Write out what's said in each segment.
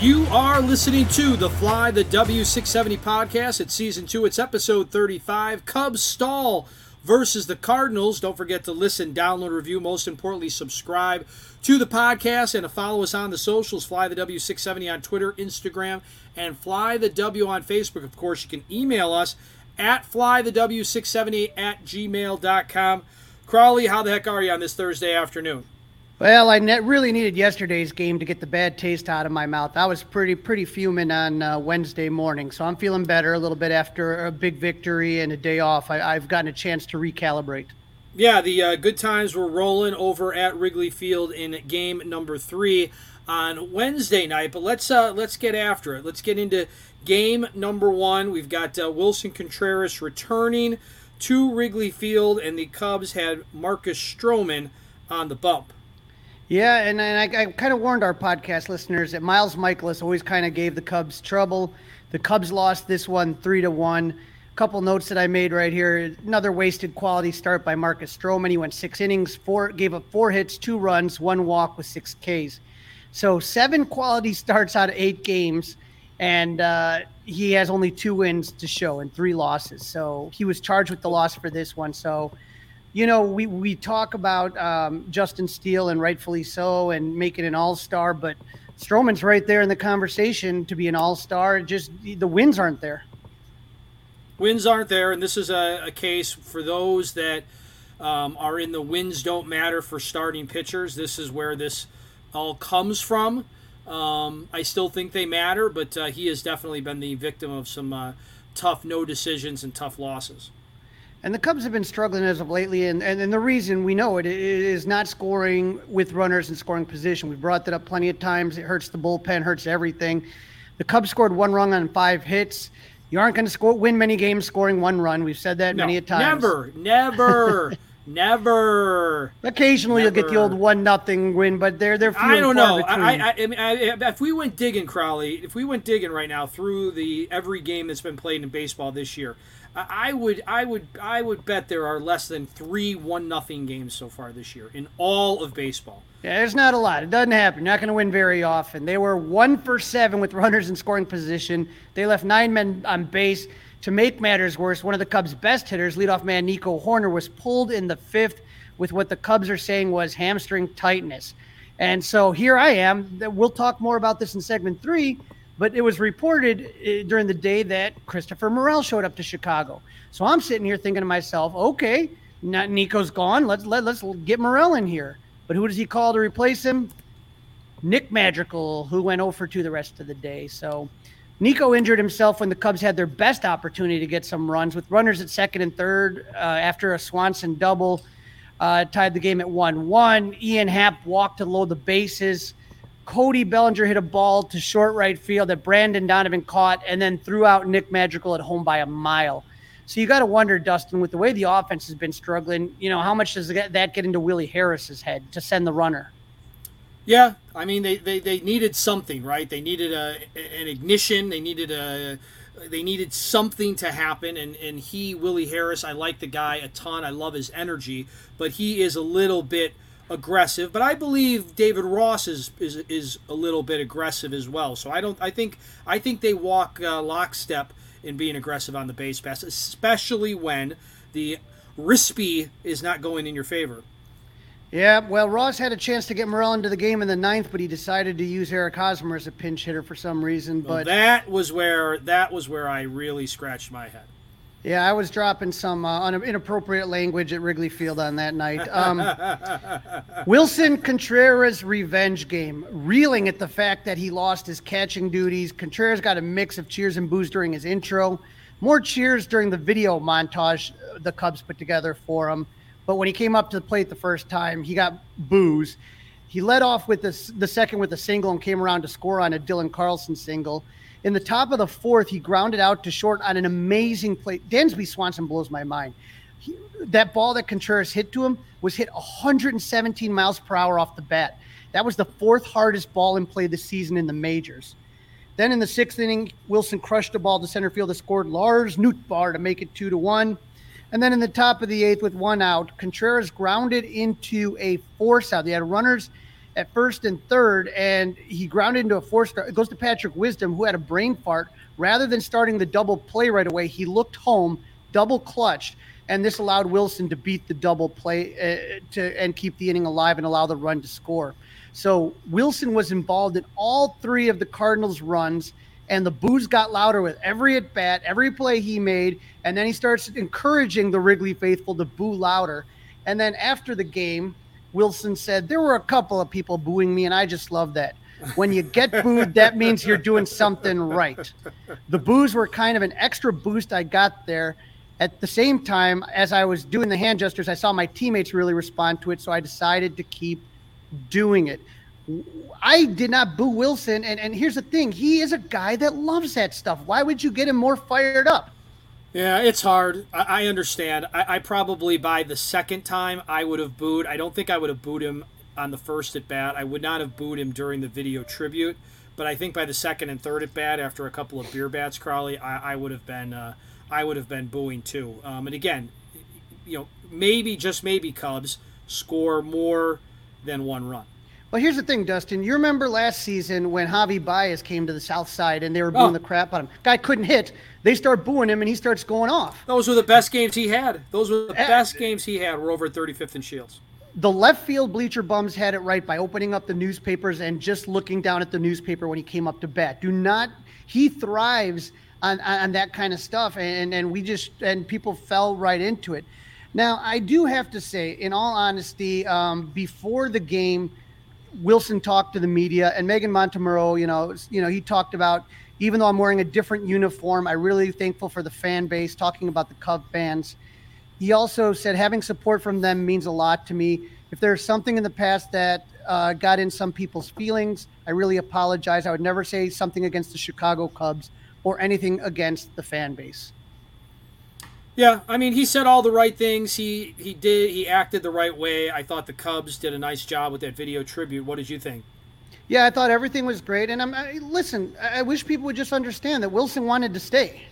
You are listening to the Fly the W670 podcast. It's season two, it's episode 35. Cubs stall versus the Cardinals. Don't forget to listen, download, review, most importantly, subscribe to the podcast and to follow us on the socials. Fly the W670 on Twitter, Instagram, and Fly the W on Facebook. Of course, you can email us at flythew670 at gmail.com. Crawly, how the heck are you on this Thursday afternoon? Well, I ne- really needed yesterday's game to get the bad taste out of my mouth. I was pretty pretty fuming on uh, Wednesday morning, so I'm feeling better a little bit after a big victory and a day off. I- have gotten a chance to recalibrate. Yeah, the uh, good times were rolling over at Wrigley Field in game number three on Wednesday night. But let's uh, let's get after it. Let's get into game number one. We've got uh, Willson Contreras returning to Wrigley Field, and the Cubs had Marcus Stroman on the bump. Yeah, and, and I, I kind of warned our podcast listeners that Miles Mikolas always kind of gave the Cubs trouble. The Cubs lost this one three to one. A couple notes that I made right here. Another wasted quality start by Marcus Stroman. He went six innings, four gave up four hits, two runs, one walk with six Ks. So seven quality starts out of eight games, and uh, he has only two wins to show and three losses. So he was charged with the loss for this one. So you know, we, we talk about um, Justin Steele and rightfully so and making an all star, but Stroman's right there in the conversation to be an all star. Just the wins aren't there. Wins aren't there, and this is a, a case for those that um, are in the wins don't matter for starting pitchers. This is where this all comes from. Um, I still think they matter, but uh, he has definitely been the victim of some uh, tough no decisions and tough losses. And the Cubs have been struggling as of lately, and, and, and the reason we know it is not scoring with runners in scoring position. We've brought that up plenty of times. It hurts the bullpen, hurts everything. The Cubs scored one run on five hits. You aren't going to score win many games scoring one run. We've said that no, many a times. Never, never, never. Occasionally never. you'll get the old one nothing win, but they're they're. Few. I don't know. I, I, I, mean, I, if we went digging, Crawly, if we went digging right now through the every game that's been played in baseball this year, I would, I would, I would bet there are less than three one nothing games so far this year in all of baseball. Yeah, there's not a lot. It doesn't happen. Not going to win very often. They were one for seven with runners in scoring position. They left nine men on base. To make matters worse, one of the Cubs' best hitters, leadoff man Nico Hoerner, was pulled in the fifth with what the Cubs are saying was hamstring tightness. And so here I am. We'll talk more about this in segment three. But it was reported uh, during the day that Christopher Morel showed up to Chicago. So I'm sitting here thinking to myself, okay, not Nico's gone. Let's let, let's get Morel in here. But who does he call to replace him? Nick Madrigal, who went over to the rest of the day. So Nico injured himself when the Cubs had their best opportunity to get some runs with runners at second and third uh, after a Swanson double. Uh, tied the game at 1 1. Ian Happ walked to load the bases. Cody Bellinger hit a ball to short right field that Brendan Donovan caught and then threw out Nick Madrigal at home by a mile. So you got to wonder, Dustin, with the way the offense has been struggling, you know, how much does that get into Willie Harris's head to send the runner? Yeah, I mean, they, they, they needed something, right? They needed a an ignition. They needed a they needed something to happen. And and he Willie Harris, I like the guy a ton. I love his energy, but he is a little bit aggressive. But I believe David Ross is is is a little bit aggressive as well. So I don't. I think I think they walk uh, lockstep in being aggressive on the base pass, especially when the Rispy is not going in your favor. Yeah, well, Ross had a chance to get Morel into the game in the ninth, but he decided to use Eric Hosmer as a pinch hitter for some reason. But well, that was where that was where I really scratched my head. Yeah, I was dropping some uh, inappropriate language at Wrigley Field on that night. Um, Willson Contreras revenge game, reeling at the fact that he lost his catching duties. Contreras got a mix of cheers and boos during his intro, more cheers during the video montage the Cubs put together for him. But when he came up to the plate the first time, he got boos. He led off with the, the second with a single and came around to score on a Dylan Carlson single. In the top of the fourth, he grounded out to short on an amazing play. Dansby Swanson blows my mind. He, that ball that Contreras hit to him was hit 117 miles per hour off the bat. That was the fourth hardest ball in play this season in the majors. Then in the sixth inning, Willson crushed a ball to center field that scored Lars Nootbaar to make it two to one. And then in the top of the eighth, with one out, Contreras grounded into a force out. They had runners at first and third, and he grounded into a force. It goes to Patrick Wisdom, who had a brain fart. Rather than starting the double play right away, he looked home, double clutched, and this allowed Willson to beat the double play uh, to and keep the inning alive and allow the run to score. So Willson was involved in all three of the Cardinals' runs and the boos got louder with every at bat, every play he made, and then he starts encouraging the Wrigley faithful to boo louder. And then after the game, Willson said there were a couple of people booing me, and I just love that. When you get booed, that means you're doing something right. The boos were kind of an extra boost I got there. At the same time, as I was doing the hand gestures, I saw my teammates really respond to it, so I decided to keep doing it. I did not boo Willson. And, and here's the thing he is a guy that loves that stuff. Why would you get him more fired up? Yeah, it's hard. I, I understand. I, I, probably, by the second time, I would have booed. I don't think I would have booed him on the first at bat. I would not have booed him during the video tribute. But I think by the second and third at bat, after a couple of beer bats, Crawly, I, I would have been, uh, I would have been booing too. Um, and again, you know, maybe just maybe Cubs score more than one run. Well, here's the thing, Dustin. You remember last season when Javi Baez came to the South Side and they were booing oh. the crap out of him. Guy couldn't hit. They start booing him and he starts going off. Those were the best games he had. Those were the uh, best games he had. We're over 35th and Shields. The left field bleacher bums had it right by opening up the newspapers and just looking down at the newspaper when he came up to bat. Do not. He thrives on on that kind of stuff, and and we just and people fell right into it. Now I do have to say, in all honesty, um, before the game Willson talked to the media, and Megan Montemurro, you know, you know, he talked about even though I'm wearing a different uniform, I'm really thankful for the fan base. Talking about the Cub fans, he also said having support from them means a lot to me. If there's something in the past that uh, got in some people's feelings, I really apologize. I would never say something against the Chicago Cubs or anything against the fan base. Yeah, I mean, he said all the right things. He he did. He acted the right way. I thought the Cubs did a nice job with that video tribute. What did you think? Yeah, I thought everything was great. And I'm I, listen. I wish people would just understand that Willson wanted to stay.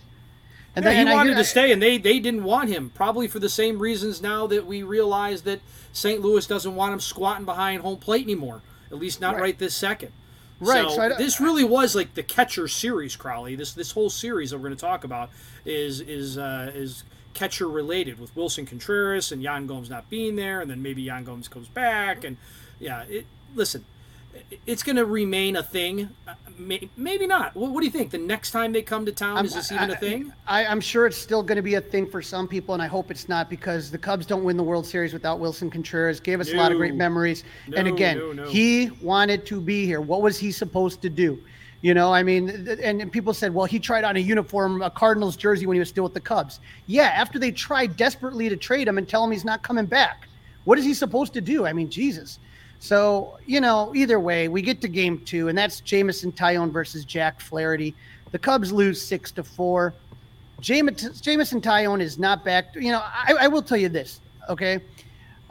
And yeah, then, he wanted to stay, and they they didn't want him. Probably for the same reasons now that we realize that St. Louis doesn't want him squatting behind home plate anymore. At least not right, right this second. Right. So, so this really was like the catcher series, Crawly. This this whole series that we're going to talk about is is uh, is catcher related with Willson Contreras and Yan Gomes not being there, and then maybe Yan Gomes comes back, and yeah, it, listen, it's going to remain a thing. Maybe not. What, do you think? The next time they come to town, I'm, is this even I, a thing? I, am sure it's still going to be a thing for some people, and I hope it's not because the Cubs don't win the World Series without Willson Contreras. Gave us no. a lot of great memories, no, and again, no, he wanted to be here. What was he supposed to do? You know, I mean, and, people said, well, he tried on a uniform, a Cardinals jersey when he was still with the Cubs. Yeah, after they tried desperately to trade him and tell him he's not coming back. What is he supposed to do? I mean, Jesus. So, you know, either way, we get to game two, and that's Jameson Taillon versus Jack Flaherty. The Cubs lose six to four. Jameson Taillon is not back. You know, I, I will tell you this, okay?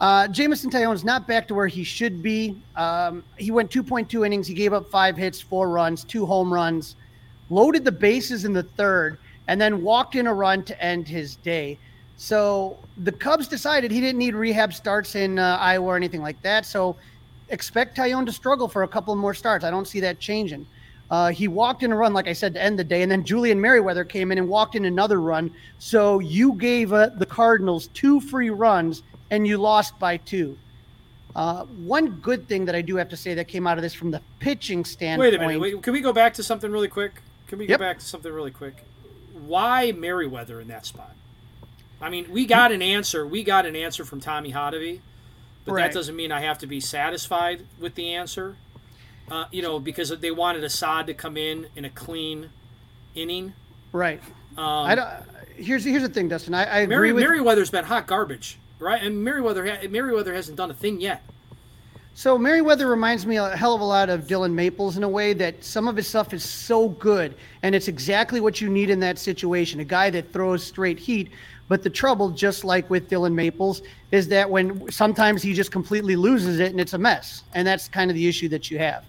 Uh, Jameson Taillon's not back to where he should be. Um, he went 2.2 innings. He gave up five hits, four runs, two home runs, loaded the bases in the third, and then walked in a run to end his day. So the Cubs decided he didn't need rehab starts in uh, Iowa or anything like that. So expect Taillon to struggle for a couple more starts. I don't see that changing. Uh, he walked in a run, like I said, to end the day, and then Julian Merryweather came in and walked in another run. So you gave uh, the Cardinals two free runs, and you lost by two. Uh, one good thing that I do have to say that came out of this from the pitching standpoint. Wait a minute. Wait, can we go back to something really quick? Can we Yep. go back to something really quick? Why Merryweather in that spot? I mean, we got an answer. We got an answer from Tommy Hotovy, but Right. that doesn't mean I have to be satisfied with the answer. Uh, you know, because they wanted Assad to come in in a clean inning. Right. Um, I don't. Here's here's the thing, Dustin. I, I agree Merri- with Merryweather's been hot garbage, right? And Merryweather, Merryweather hasn't done a thing yet. So Merryweather reminds me a hell of a lot of Dillon Maples in a way that some of his stuff is so good, and it's exactly what you need in that situation. A guy that throws straight heat. But the trouble, just like with Dillon Maples, is that when sometimes he just completely loses it and it's a mess, and that's kind of the issue that you have.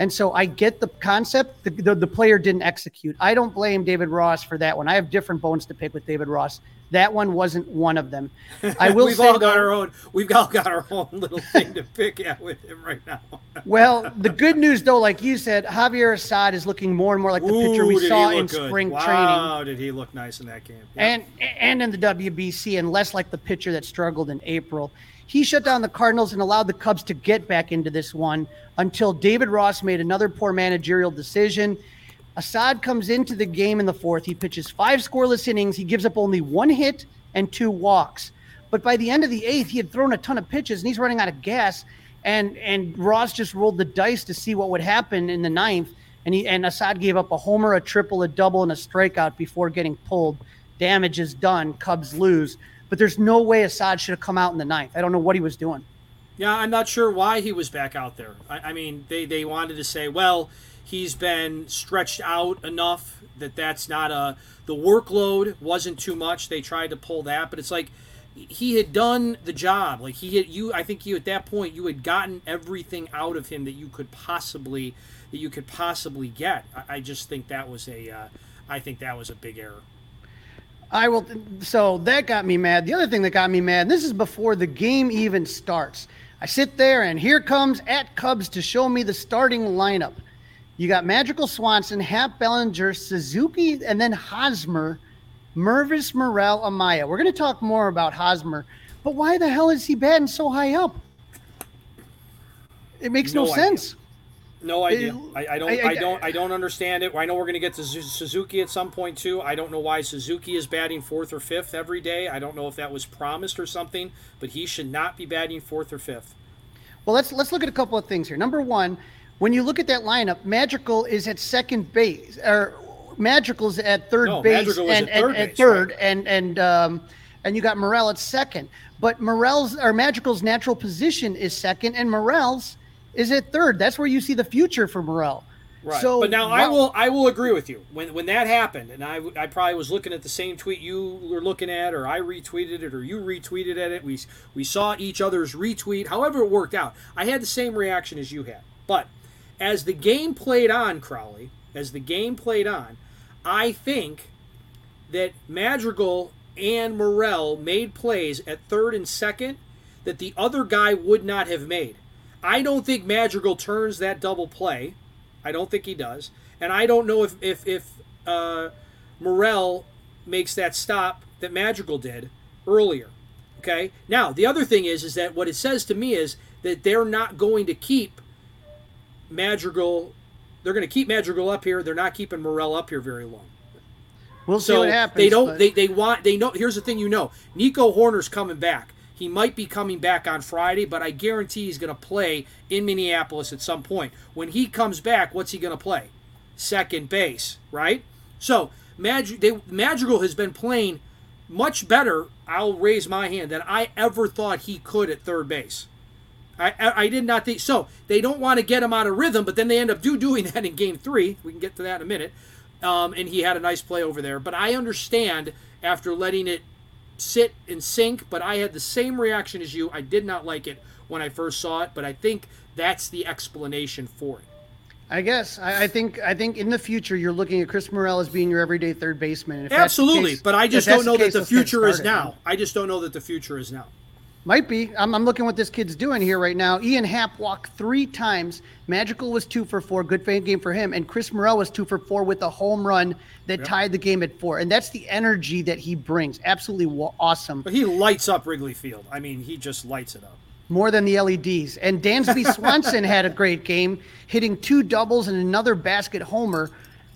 And so I get the concept. The, the, the player didn't execute. I don't blame David Ross for that one. I have different bones to pick with David Ross. That one wasn't one of them. I will we've say all got our own. We've all got our own little thing to pick at with him right now. Well, the good news, though, like you said, Javier Assad is looking more and more like the pitcher we saw in good. spring training, Wow, did he look nice in that game? Yeah. and and in the WBC, and less like the pitcher that struggled in April. He shut down the Cardinals and allowed the Cubs to get back into this one until David Ross made another poor managerial decision. Assad comes into the game in the fourth. He pitches five scoreless innings. He gives up only one hit and two walks. But by the end of the eighth, he had thrown a ton of pitches and he's running out of gas. And and Ross just rolled the dice to see what would happen in the ninth. And he and Assad gave up a homer, a triple, a double, and a strikeout before getting pulled. Damage is done. Cubs lose. But there's no way Assad should have come out in the ninth. I don't know what he was doing. Yeah, I'm not sure why he was back out there. I, I mean, they, they wanted to say, well, he's been stretched out enough that that's not a the workload wasn't too much. They tried to pull that, but it's like he had done the job. Like he had you. I think you at that point you had gotten everything out of him that you could possibly that you could possibly get. I, I just think that was a uh, I think that was a big error. I will. So that got me mad. The other thing that got me mad, and this is before the game even starts. I sit there, and here comes at Cubs to show me the starting lineup. You got Magical Swanson, Happ Bellinger, Suzuki, and then Hosmer, Mervis, Morel, Amaya. We're going to talk more about Hosmer, but why the hell is he batting so high up? It makes no, No sense. No idea. I, I don't. I- I, I- don't. I don't understand it. I know we're going to get to Suzuki at some point too. I don't know why Suzuki is batting fourth or fifth every day. I don't know if that was promised or something, but he should not be batting fourth or fifth. Well, let's let's look at a couple of things here. Number one, when you look at that lineup, Magical is at second base, or Magical's at third No, base, and, at third and, base, third, right. and and um, and you got Morel at second. But Morel's or Magical's natural position is second, and Morel's is at third. That's where you see the future for Morel. Right. So, but now I will. I will agree with you when when that happened, and I I probably was looking at the same tweet you were looking at, or I retweeted it, or you retweeted at it. We we saw each other's retweet. However, it worked out. I had the same reaction as you had, but as the game played on, Crowley, as the game played on, I think that Madrigal and Morel made plays at third and second that the other guy would not have made. I don't think Madrigal turns that double play. I don't think he does. And I don't know if if, if uh, Morel makes that stop that Madrigal did earlier. Okay. Now the other thing is is that what it says to me is that they're not going to keep Madrigal. They're going to keep Madrigal up here. They're not keeping Morel up here very long. we'll see So what happens. they don't. but- They, they want. They know. Here's the thing. You know, Nico Hoerner's coming back. He might be coming back on Friday, but I guarantee he's going to play in Minneapolis at some point. When he comes back, what's he going to play? Second base, right? So Madrig- they, Madrigal has been playing much better. I'll raise my hand than I ever thought he could at third base. I, I, I did not think so. They don't want to get him out of rhythm, but then they end up do doing that in Game Three. We can get to that in a minute. Um, and he had a nice play over there. But I understand after letting it sit and sink, but I had the same reaction as you. I did not like it when I first saw it, but I think that's the explanation for it. I guess I, I, think I think in the future you're looking at Chris Morel as being your everyday third baseman. Absolutely, case, but I just don't know case, that the future is now. I just don't know that the future is now. Might be. I'm, I'm, looking what this kid's doing here right now. Ian Happ walked three times. Magical was two for four. Good game for him. And Chris Morel was two for four with a home run that yep. tied the game at four. And that's the energy that he brings. Absolutely awesome. But he lights up Wrigley Field. I mean, he just lights it up more than the LEDs. And Dansby Swanson had a great game, hitting two doubles and another basket homer.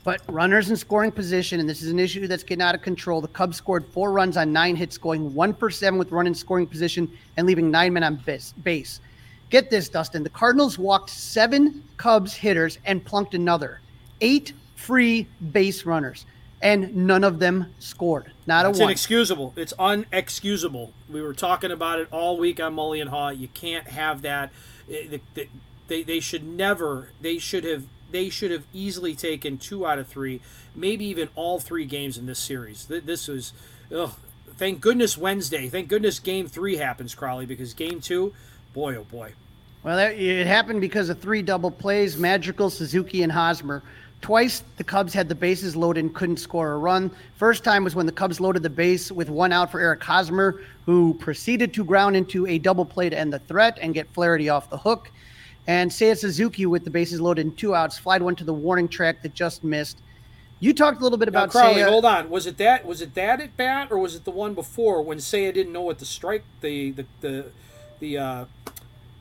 But runners in scoring position, and this is an issue that's getting out of control. The Cubs scored four runs on nine hits, going one for seven with run in scoring position and leaving nine men on base. Get this, Dustin. The Cardinals walked seven Cubs hitters and plunked another. Eight free base runners and none of them scored. Not it's a one. It's inexcusable. It's unexcusable. We were talking about it all week on Mully and Haugh. You can't have that. They, they should never. They should have. They should have easily taken two out of three, maybe even all three games in this series. This was, ugh, thank goodness Wednesday. Thank goodness Game Three happens, Crawly, because Game Two, boy oh boy. Well, it happened because of three double plays: Magical, Suzuki, and Hosmer. Twice the Cubs had the bases loaded and couldn't score a run. First time was when the Cubs loaded the base with one out for Eric Hosmer, who proceeded to ground into a double play to end the threat and get Flaherty off the hook. And Seiya Suzuki with the bases loaded and two outs, flied one to the warning track that just missed. You talked a little bit about now, Crawly, Seiya. Hold on, was it that? Was it that at bat, or was it the one before when Seiya didn't know what the strike, the the the, the uh,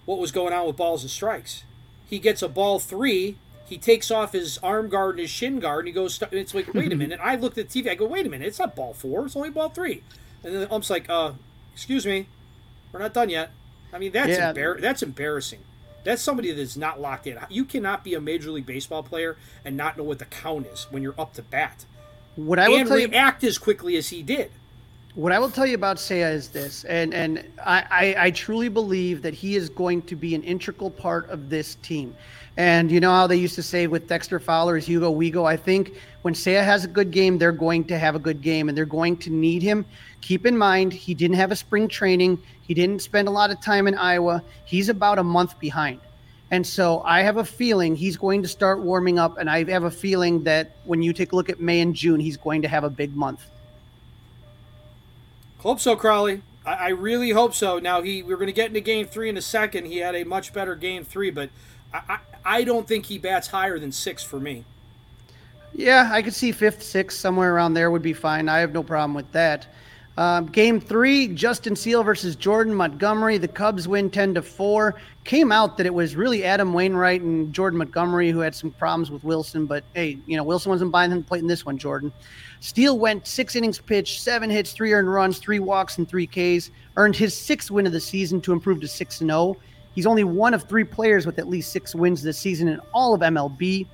what was going on with balls and strikes? He gets a ball three he takes off his arm guard and his shin guard, and he goes. It's like, wait a minute. I looked at the TV. I go, wait a minute. It's not ball four. It's only ball three. And then the ump's like, uh, excuse me, we're not done yet. I mean, that's yeah. Embar- that's embarrassing. That's somebody that's not locked in. You cannot be a major league baseball player and not know what the count is when you're up to bat. What I will and tell react you, as quickly as he did. What I will tell you about Seiya is this, and and I, I, I truly believe that he is going to be an integral part of this team. And you know how they used to say with Dexter Fowler is Hugo we go. I think when Seiya has a good game, they're going to have a good game and they're going to need him. Keep in mind, he didn't have a spring training. He didn't spend a lot of time in Iowa. He's about a month behind. And so I have a feeling he's going to start warming up. And I have a feeling that when you take a look at May and June, he's going to have a big month. Hope so, Crawly. I, I really hope so. Now he we're going to get into game three in a second. He had a much better game three, but I, I don't think he bats higher than six for me. Yeah, I could see fifth, sixth, somewhere around there would be fine. I have no problem with that. Um, game three, Justin Steele versus Jordan Montgomery. The Cubs win 10 to 4. Came out that it was really Adam Wainwright and Jordan Montgomery who had some problems with Willson, but hey, you know, Willson wasn't buying the plate in this one, Jordan. Steele went six innings pitched, seven hits, three earned runs, three walks, and three Ks. Earned his sixth win of the season to improve to 6 0. He's only one of three players with at least six wins this season in all of MLB.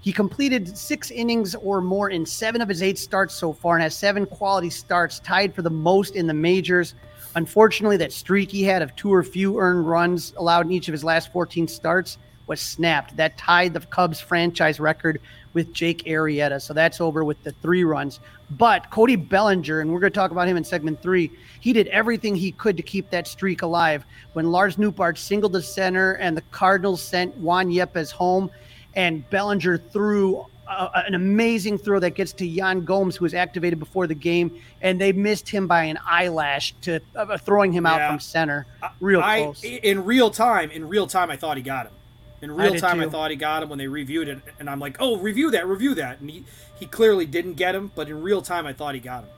He completed six innings or more in seven of his eight starts so far and has seven quality starts, tied for the most in the majors. Unfortunately, that streak he had of two or few earned runs allowed in each of his last 14 starts was snapped. That tied the Cubs franchise record with Jake Arrieta. So that's over with the three runs. But Cody Bellinger, and we're going to talk about him in segment three, he did everything he could to keep that streak alive. When Lars Nootbaar singled the center and the Cardinals sent Juan Yepez home, and Bellinger threw a, an amazing throw that gets to Yan Gomes, who was activated before the game, and they missed him by an eyelash to uh, throwing him out from center. Real I, close. In real time, in real time, I thought he got him. In real I time, too. I thought he got him when they reviewed it, and I'm like, oh, review that, review that. And he, he clearly didn't get him, but in real time, I thought he got him.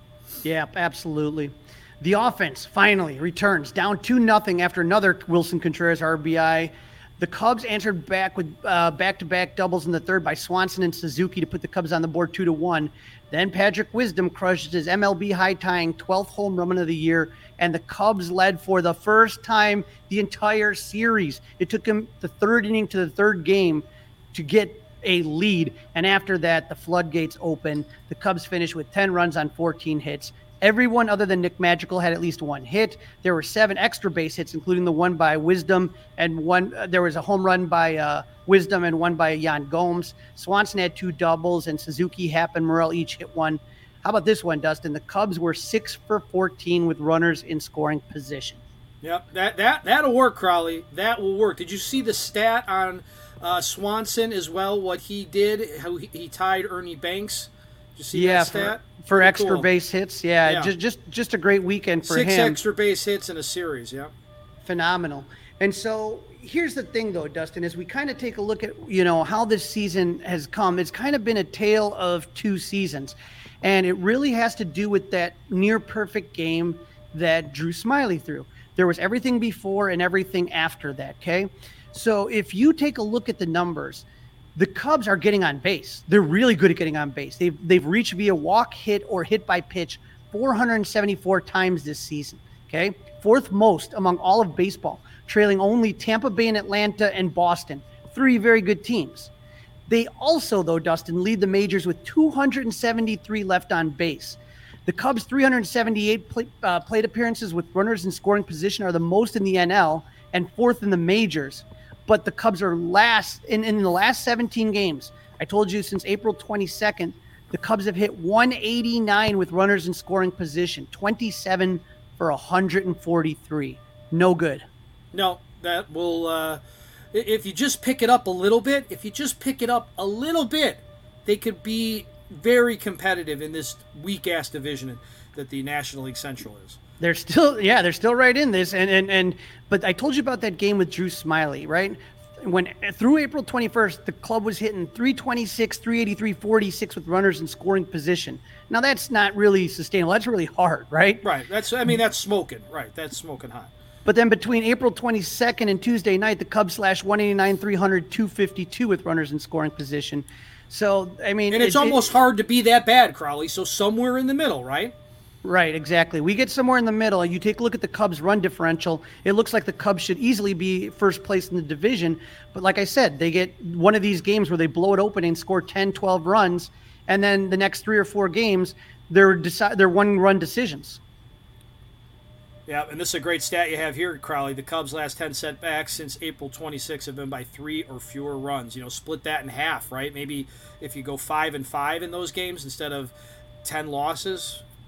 Yeah, absolutely. The offense finally returns down 2 nothing after another Willson Contreras RBI. The Cubs answered back with back to back doubles in the third by Swanson and Suzuki to put the Cubs on the board 2 to 1. Then Patrick Wisdom crushed his MLB high tying 12th home run of the year and the Cubs led for the first time the entire series. It took him the third inning to the third game to get a lead. And after that, the floodgates open. The Cubs finished with 10 runs on 14 hits. Everyone other than Nick Magical had at least one hit. There were seven extra base hits, including the one by Wisdom, and one. Uh, there was a home run by uh, Wisdom and one by Yan Gomes. Swanson had two doubles, and Suzuki, Happ, and Morel each hit one. How about this one, Dustin? The Cubs were six for 14 with runners in scoring position. Yep, that that that'll work, Crowley. That will work. Did you see the stat on uh, Swanson as well? What he did, how he, he tied Ernie Banks. Did you see yeah, that stat? For, extra cool. base hits. Yeah, Yeah. just just just a great weekend for Six him. extra base hits in a series. Yeah. phenomenal. And so here's the thing though, Dustin, as we kind of take a look at, you know, how this season has come, it's kind of been a tale of two seasons. And it really has to do with that near perfect game that Drew Smyly threw. There was everything before and everything after that, okay? So if you take a look at the numbers, the Cubs are getting on base. They're really good at getting on base. They've they've reached via walk, hit, or hit by pitch 474 times this season. Okay, fourth most among all of baseball, trailing only Tampa Bay and Atlanta and Boston, three very good teams. They also, though, Dustin, lead the majors with 273 left on base. The Cubs' 378 pla uh, plate appearances with runners in scoring position are the most in the NL and fourth in the majors. But the Cubs are last in, in the last 17 games. I told you since April 22nd, the Cubs have hit 189 with runners in scoring position, 27 for 143. No good. No, that will. Uh, if you just pick it up a little bit, if you just pick it up a little bit, they could be very competitive in this weak ass division that the National League Central is. They're still, yeah, they're still right in this. And and and, but I told you about that game with Drew Smyly, right? When through April 21st, the club was hitting 326, 383, 46 with runners in scoring position. Now that's not really sustainable. That's really hard, right? Right. That's. I mean, that's smoking. Right. That's smoking hot. But then between April 22nd and Tuesday night, the Cubs slash 189, 300, 252 with runners in scoring position. So I mean, And it's it- it- almost hard to be that bad, Crowley. So somewhere in the middle, right? Right, exactly. We get somewhere in the middle. You take a look at the Cubs' run differential. It looks like the Cubs should easily be first place in the division. But like I said, they get one of these games where they blow it open and score 10, 12 runs. And then the next three or four games, they're, deci- they're one run decisions. Yeah, and this is a great stat you have here, Crowley. The Cubs' last 10 setbacks since April 26 have been by three or fewer runs. You know, split that in half, right? Maybe if you go five and five in those games instead of 10 losses,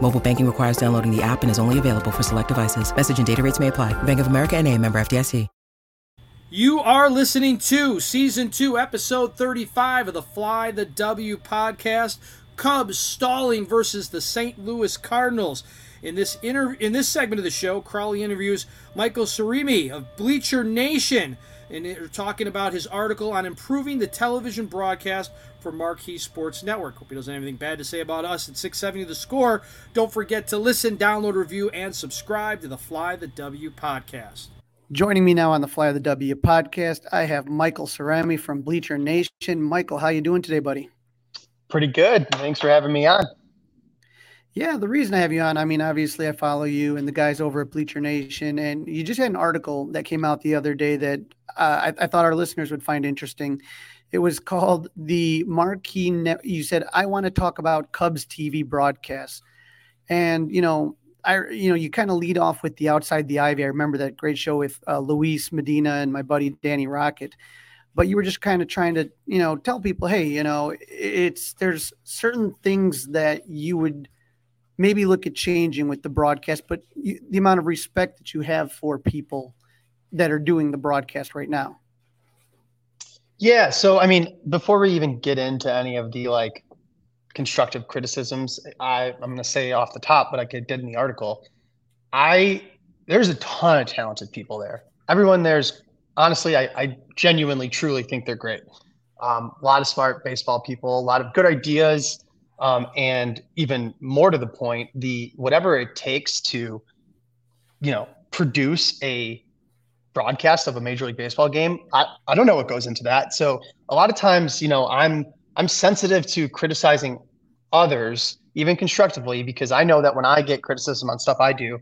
Mobile banking requires downloading the app and is only available for select devices. Message and data rates may apply. Bank of America and a member FDIC. You are listening to season two, episode 35 of the Fly the W podcast. Cubs stalling versus the St. Louis Cardinals. In this inter- in this segment of the show, Crawly interviews Michael Cerami of Bleacher Nation, and they're talking about his article on improving the television broadcast for Marquee Sports Network. Hope he doesn't have anything bad to say about us at 670 The Score. Don't forget to listen, download, review, and subscribe to the Fly the W podcast. Joining me now on the Fly the W podcast, I have Michael Cerami from Bleacher Nation. Michael, how you doing today, buddy? Pretty good. Thanks for having me on. Yeah, the reason I have you on, I mean, obviously I follow you and the guys over at Bleacher Nation, and you just had an article that came out the other day that uh, I, I thought our listeners would find interesting. It was called the Marquee Net. You said I want to talk about Cubs TV broadcasts, and you know, I you know, you kind of lead off with the Outside the Ivy. I remember that great show with uh, Luis Medina and my buddy Danny Rockett but you were just kind of trying to you know tell people hey you know it's there's certain things that you would maybe look at changing with the broadcast but you, the amount of respect that you have for people that are doing the broadcast right now Yeah. So, I mean, before we even get into any of the like constructive criticisms, I, I'm going to say off the top, but I did in the article, I, there's a ton of talented people there. Everyone there's honestly, I, I genuinely, truly think they're great. Um, a lot of smart baseball people, a lot of good ideas. Um, and even more to the point, the whatever it takes to, you know, produce a broadcast of a major league baseball game I, I don't know what goes into that so a lot of times you know i'm i'm sensitive to criticizing others, even constructively, because I know that when I get criticism on stuff I do,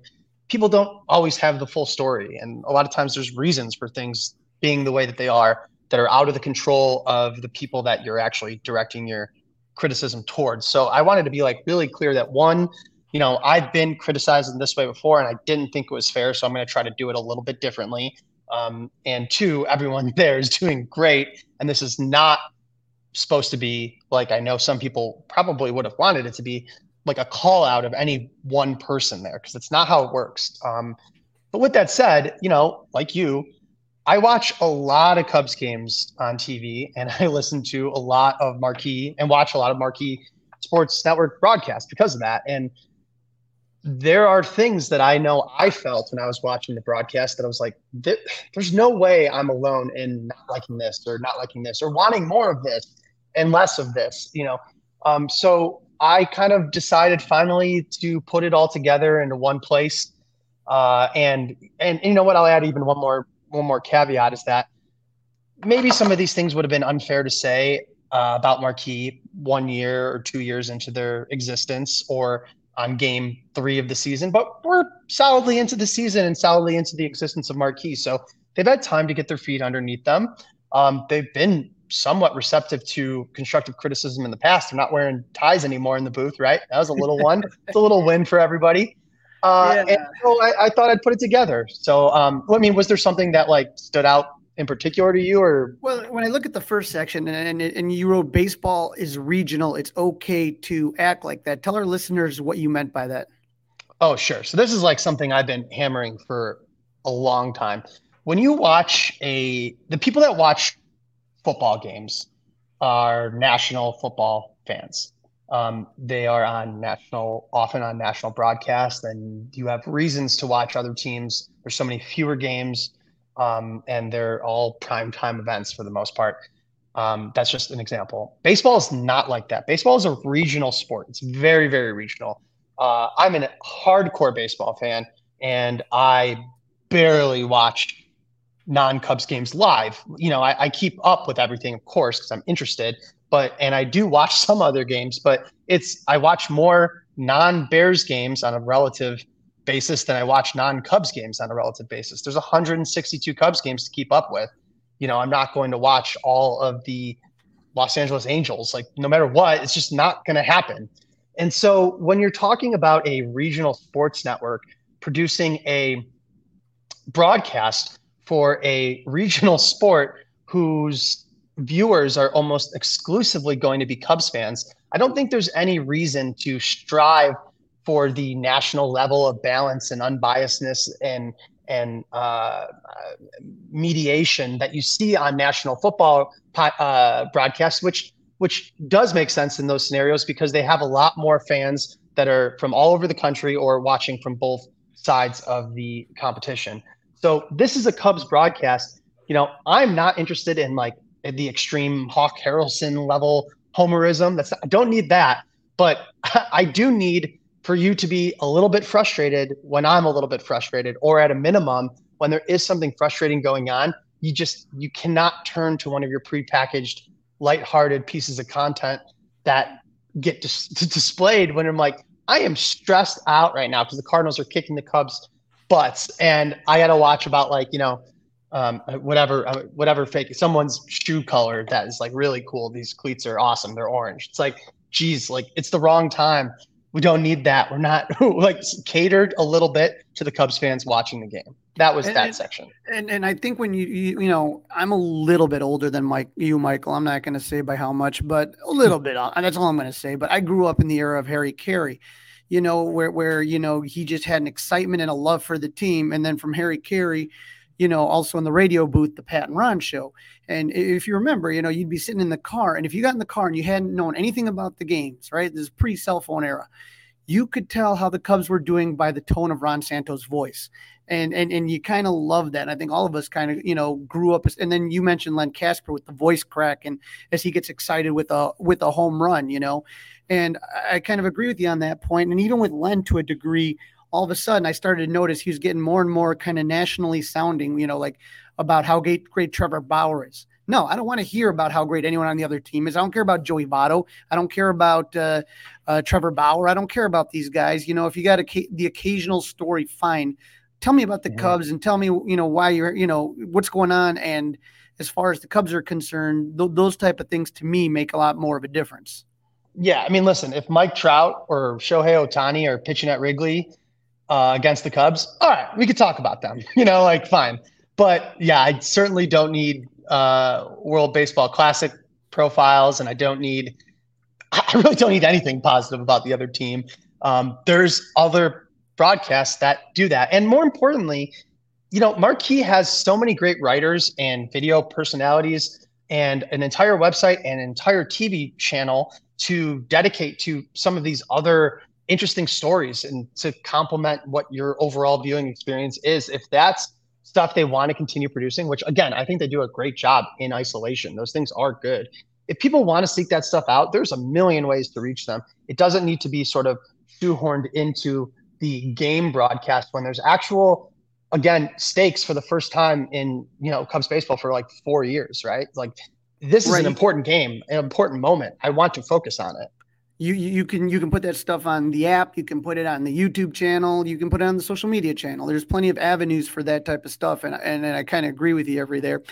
people don't always have the full story. And a lot of times there's reasons for things being the way that they are that are out of the control of the people that you're actually directing your criticism towards. So I wanted to be like really clear that one, you know, I've been criticized in this way before and I didn't think it was fair. So I'm going to try to do it a little bit differently. Um, and two, everyone there is doing great. And this is not supposed to be like I know some people probably would have wanted it to be like a call out of any one person there because it's not how it works. Um, but with that said, you know, like you, I watch a lot of Cubs games on TV and I listen to a lot of marquee and watch a lot of marquee sports network broadcasts because of that. And there are things that I know I felt when I was watching the broadcast that I was like, there's no way I'm alone in not liking this or not liking this or wanting more of this and less of this, you know. Um, so I kind of decided finally to put it all together into one place. Uh, and, and you know what? I'll add even one more one more caveat is that maybe some of these things would have been unfair to say uh, about Marquee one year or two years into their existence or on game three of the season, but we're solidly into the season and solidly into the existence of Marquee. So they've had time to get their feet underneath them. Um, they've been somewhat receptive to constructive criticism in the past. They're not wearing ties anymore in the booth, right? That was a little one. it's a little win for everybody. Uh, yeah. And so I, I, thought I'd put it together. So, um, I mean, was there something that like stood out in particular to you, or? Well, when I look at the first section and, and, you wrote baseball is regional, it's okay to act like that. Tell our listeners what you meant by that. Oh, sure. So this is like something I've been hammering for a long time. When you watch a, the people that watch football games are national football fans. Um, they are on national, often on national broadcast, and you have reasons to watch other teams. There's so many fewer games, um, and they're all prime time events for the most part. Um, that's just an example. Baseball is not like that. Baseball is a regional sport. It's very, very regional. Uh, I'm a hardcore baseball fan, and I barely watch non Cubs games live. You know, I, I, keep up with everything, of course, because I'm interested. But and I do watch some other games, but it's I watch more non Bears games on a relative basis than I watch non Cubs games on a relative basis. There's 162 Cubs games to keep up with. You know, I'm not going to watch all of the Los Angeles Angels. Like no matter what, it's just not going to happen. And so when you're talking about a regional sports network producing a broadcast for a regional sport whose viewers are almost exclusively going to be Cubs fans, I don't think there's any reason to strive for the national level of balance and unbiasedness and and uh, mediation that you see on national football uh, broadcasts, which which does make sense in those scenarios because they have a lot more fans that are from all over the country or watching from both sides of the competition. So this is a Cubs broadcast. You know, I'm not interested in like the extreme Hawk Harrelson level homerism. That's I don't need that, but I do need for you to be a little bit frustrated when I'm a little bit frustrated, or at a minimum, when there is something frustrating going on, you just you cannot turn to one of your prepackaged, lighthearted pieces of content that get dis- displayed when I'm like, I am stressed out right now because the Cardinals are kicking the Cubs butts, and I got to watch about like you know um, whatever uh, whatever fake someone's shoe color that is like really cool. These cleats are awesome. They're orange. It's like, geez, like it's the wrong time. We don't need that. We're not like catered a little bit to the Cubs fans watching the game. That was and, that section. And and I think when you, you you know I'm a little bit older than Mike you Michael. I'm not going to say by how much, but a little bit. Uh, that's all I'm going to say. But I grew up in the era of Harry Caray you know, where where you know he just had an excitement and a love for the team, and then from Harry Caray, you know, also in the radio booth, the Pat and Ron show. And if you remember, you know, you'd be sitting in the car, and if you got in the car and you hadn't known anything about the games, right? This is pre-cell phone era. You could tell how the Cubs were doing by the tone of Ron Santo's voice. And and and you kind of love that. And I think all of us kind of, you know, grew up and then you mentioned Len Kasper with the voice crack and as he gets excited with a with a home run, you know. And I kind of agree with you on that point. And even with Len to a degree, all of a sudden I started to notice he was getting more and more kind of nationally sounding, you know, like about how great, great Trevor Bauer is. No, I don't want to hear about how great anyone on the other team is. I don't care about Joey Votto. I don't care about uh, uh, Trevor Bauer. I don't care about these guys. You know, if you got a, the occasional story, fine. Tell me about the yeah. Cubs and tell me, you know, why you're, you know, what's going on. And as far as the Cubs are concerned, th- those type of things to me make a lot more of a difference. Yeah, I mean, listen, if Mike Trout or Shohei Ohtani are pitching at Wrigley uh, against the Cubs, all right, we could talk about them. You know, like fine. But yeah, I certainly don't need uh, World Baseball Classic profiles, and I don't need. I really don't need anything positive about the other team. Um, there's other broadcasts that do that, and more importantly, you know, Marquee has so many great writers and video personalities, and an entire website and an entire TV channel to dedicate to some of these other interesting stories and to complement what your overall viewing experience is. If that's stuff they want to continue producing, which again, I think they do a great job in isolation. Those things are good. If people want to seek that stuff out, there's a million ways to reach them. It doesn't need to be sort of shoehorned into the game broadcast when there's actual again stakes for the first time in you know Cubs baseball for like 4 years, right? Like this is right. an important game, an important moment. I want to focus on it. You you can you can put that stuff on the app. You can put it on the YouTube channel. You can put it on the social media channel. There's plenty of avenues for that type of stuff, and and, and I kind of agree with you every there.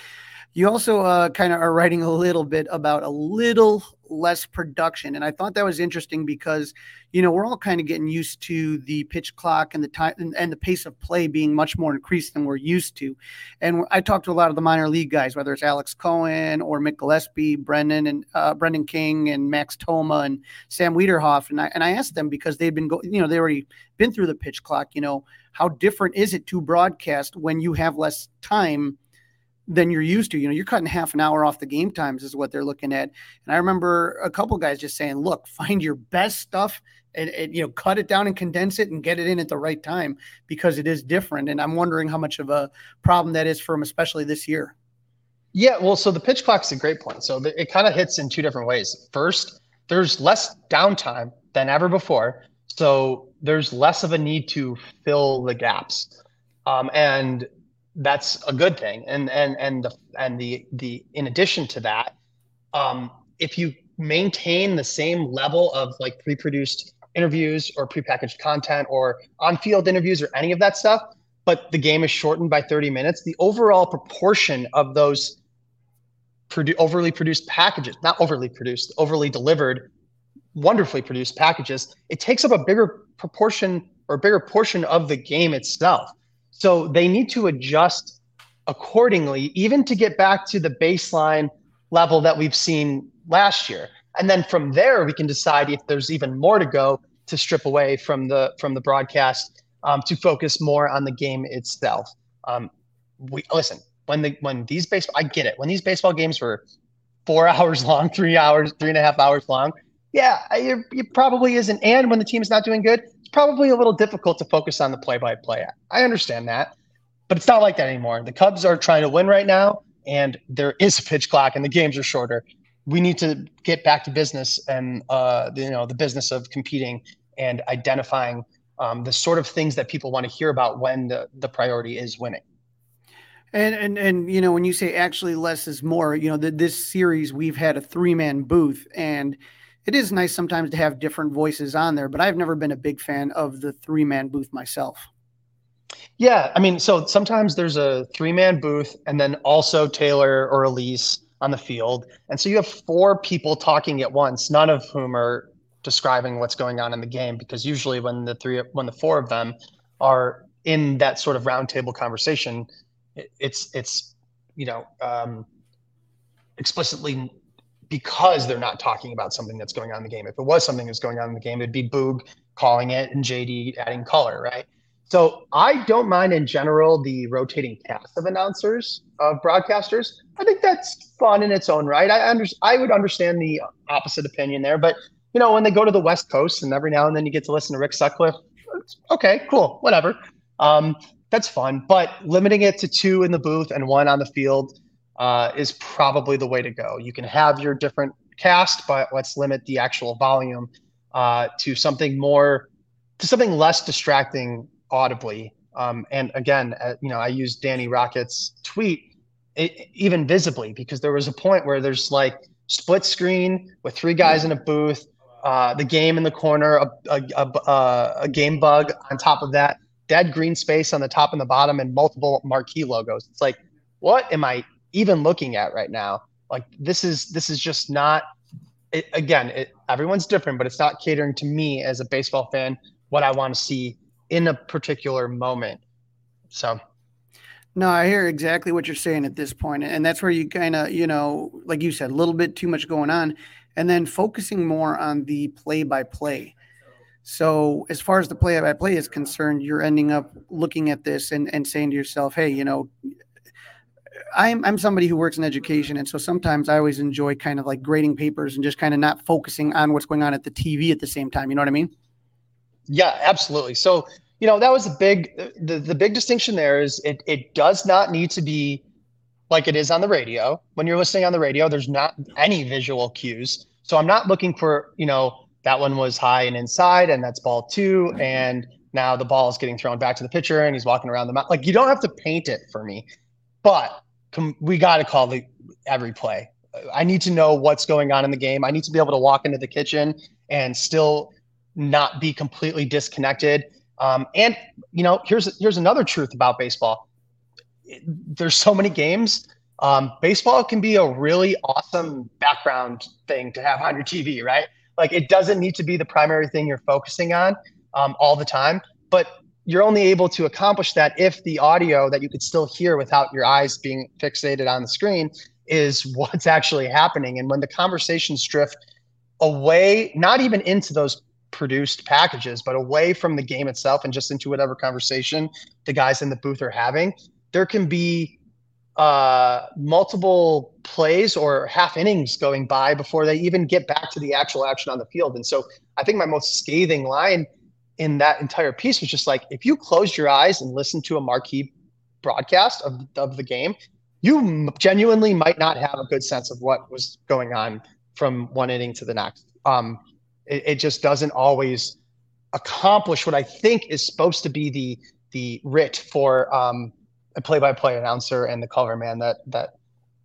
You also uh, kind of are writing a little bit about a little less production, and I thought that was interesting because you know we're all kind of getting used to the pitch clock and the time and, and, the pace of play being much more increased than we're used to. And I talked to a lot of the minor league guys, whether it's Alex Cohen or Mick Gillespie, Brendan and uh, Brendan King and Max Toma and Sam Wiederhoff, and I and I asked them because they've been go, you know, they already been through the pitch clock. You know, how different is it to broadcast when you have less time? Than you're used to. You know, you're cutting half an hour off the game times is what they're looking at. And I remember a couple guys just saying, "Look, find your best stuff and, and, you know cut it down and condense it and get it in at the right time because it is different." And I'm wondering how much of a problem that is for them, especially this year. Yeah, well, so the pitch clock is a great point. So it kind of hits in two different ways. First, there's less downtime than ever before, so there's less of a need to fill the gaps. Um, and that's a good thing. And and and the and the the in addition to that, um, if you maintain the same level of like pre-produced interviews or prepackaged content or on-field interviews or any of that stuff, but the game is shortened by 30 minutes, the overall proportion of those produ- overly produced packages, not overly produced, overly delivered, wonderfully produced packages, it takes up a bigger proportion or a bigger portion of the game itself. So they need to adjust accordingly, even to get back to the baseline level that we've seen last year. And then from there, we can decide if there's even more to go to strip away from the from the broadcast um, to focus more on the game itself. Um, we listen when the when these baseball, I get it. When these baseball games were four hours long, three hours, three and a half hours long, yeah, it, probably isn't. And when the team is not doing good, it's probably a little difficult to focus on the play by play. I understand that, but it's not like that anymore. The Cubs are trying to win right now, and there is a pitch clock, and the games are shorter. We need to get back to business and uh, you know the business of competing and identifying um, the sort of things that people want to hear about when the, the priority is winning. And and and you know when you say actually less is more, you know that this series we've had a three man booth and it is nice sometimes to have different voices on there, but I've never been a big fan of the three man booth myself. Yeah, I mean, so sometimes there's a three man booth and then also Taylor or Elise on the field. And so you have four people talking at once, none of whom are describing what's going on in the game because usually when the three when the four of them are in that sort of roundtable conversation, it's it's you know um, explicitly because they're not talking about something that's going on in the game. If it was something that's going on in the game, it'd be Boog calling it and JD adding color, right? So I don't mind in general the rotating cast of announcers of broadcasters. I think that's fun in its own right. I under, I would understand the opposite opinion there, but you know when they go to the West Coast and every now and then you get to listen to Rick Sutcliffe, okay, cool, whatever. Um, that's fun, but limiting it to two in the booth and one on the field uh, is probably the way to go. You can have your different cast, but let's limit the actual volume uh, to something more, to something less distracting audibly. Um, and again, uh, you know, I used Danny Rockett's tweet it, even visibly, because there was a point where there's like split screen with three guys in a booth, uh, the game in the corner, a, a, a, a, game bug on top of that, dead green space on the top and the bottom, and multiple marquee logos. It's like, what am I even looking at right now? Like this is this is just not. It, again, it, everyone's different, but it's not catering to me as a baseball fan what I want to see in a particular moment. So no, I hear exactly what you're saying at this point, and that's where you kind of, you know, like you said, a little bit too much going on, and then focusing more on the play-by-play. So, as far as the play-by-play is concerned, you're ending up looking at this and, and saying to yourself, "Hey, you know, I'm I'm somebody who works in education, and so sometimes I always enjoy kind of like grading papers and just kind of not focusing on what's going on at the TV at the same time. You know what I mean?" Yeah, absolutely. So you know that was the big the, the big distinction there is it it does not need to be like it is on the radio when you're listening on the radio there's not any visual cues so i'm not looking for you know that one was high and inside and that's ball two and now the ball is getting thrown back to the pitcher and he's walking around the mound like you don't have to paint it for me but we got to call the every play i need to know what's going on in the game i need to be able to walk into the kitchen and still not be completely disconnected um, and you know, here's here's another truth about baseball. There's so many games. Um, baseball can be a really awesome background thing to have on your TV, right? Like it doesn't need to be the primary thing you're focusing on um, all the time, but you're only able to accomplish that if the audio that you could still hear without your eyes being fixated on the screen is what's actually happening. And when the conversations drift away, not even into those produced packages, but away from the game itself and just into whatever conversation the guys in the booth are having, there can be uh, multiple plays or half innings going by before they even get back to the actual action on the field. And so I think my most scathing line in that entire piece was just like, if you closed your eyes and listened to a marquee broadcast of, of the game, you genuinely might not have a good sense of what was going on from one inning to the next. Um, it, it just doesn't always accomplish what I think is supposed to be the the writ for um, a play-by-play announcer and the color man that that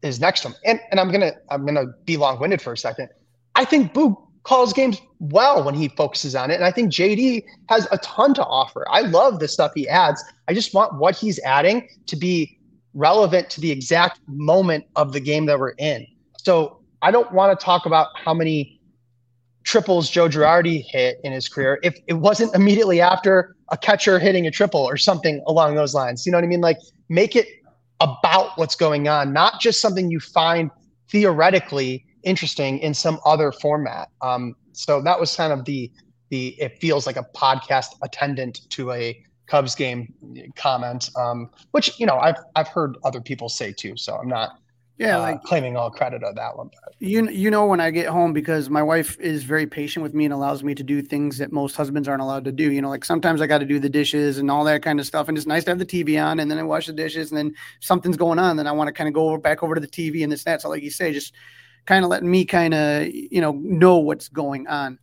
is next to him. And and I'm gonna I'm gonna be long-winded for a second. I think Boog calls games well when he focuses on it, and I think JD has a ton to offer. I love the stuff he adds. I just want what he's adding to be relevant to the exact moment of the game that we're in. So I don't want to talk about how many triples Joe Girardi hit in his career if it wasn't immediately after a catcher hitting a triple or something along those lines. You know what I mean? Like make it about what's going on, not just something you find theoretically interesting in some other format. Um, so that was kind of the the it feels like a podcast attendant to a Cubs game comment, um, which you know I've I've heard other people say too. So I'm not yeah, uh, like claiming all credit of that one. But. You you know when I get home because my wife is very patient with me and allows me to do things that most husbands aren't allowed to do. You know, like sometimes I got to do the dishes and all that kind of stuff, and it's nice to have the TV on, and then I wash the dishes, and then something's going on, then I want to kind of go over, back over to the TV and this that. So like you say, just kind of letting me kind of you know know what's going on.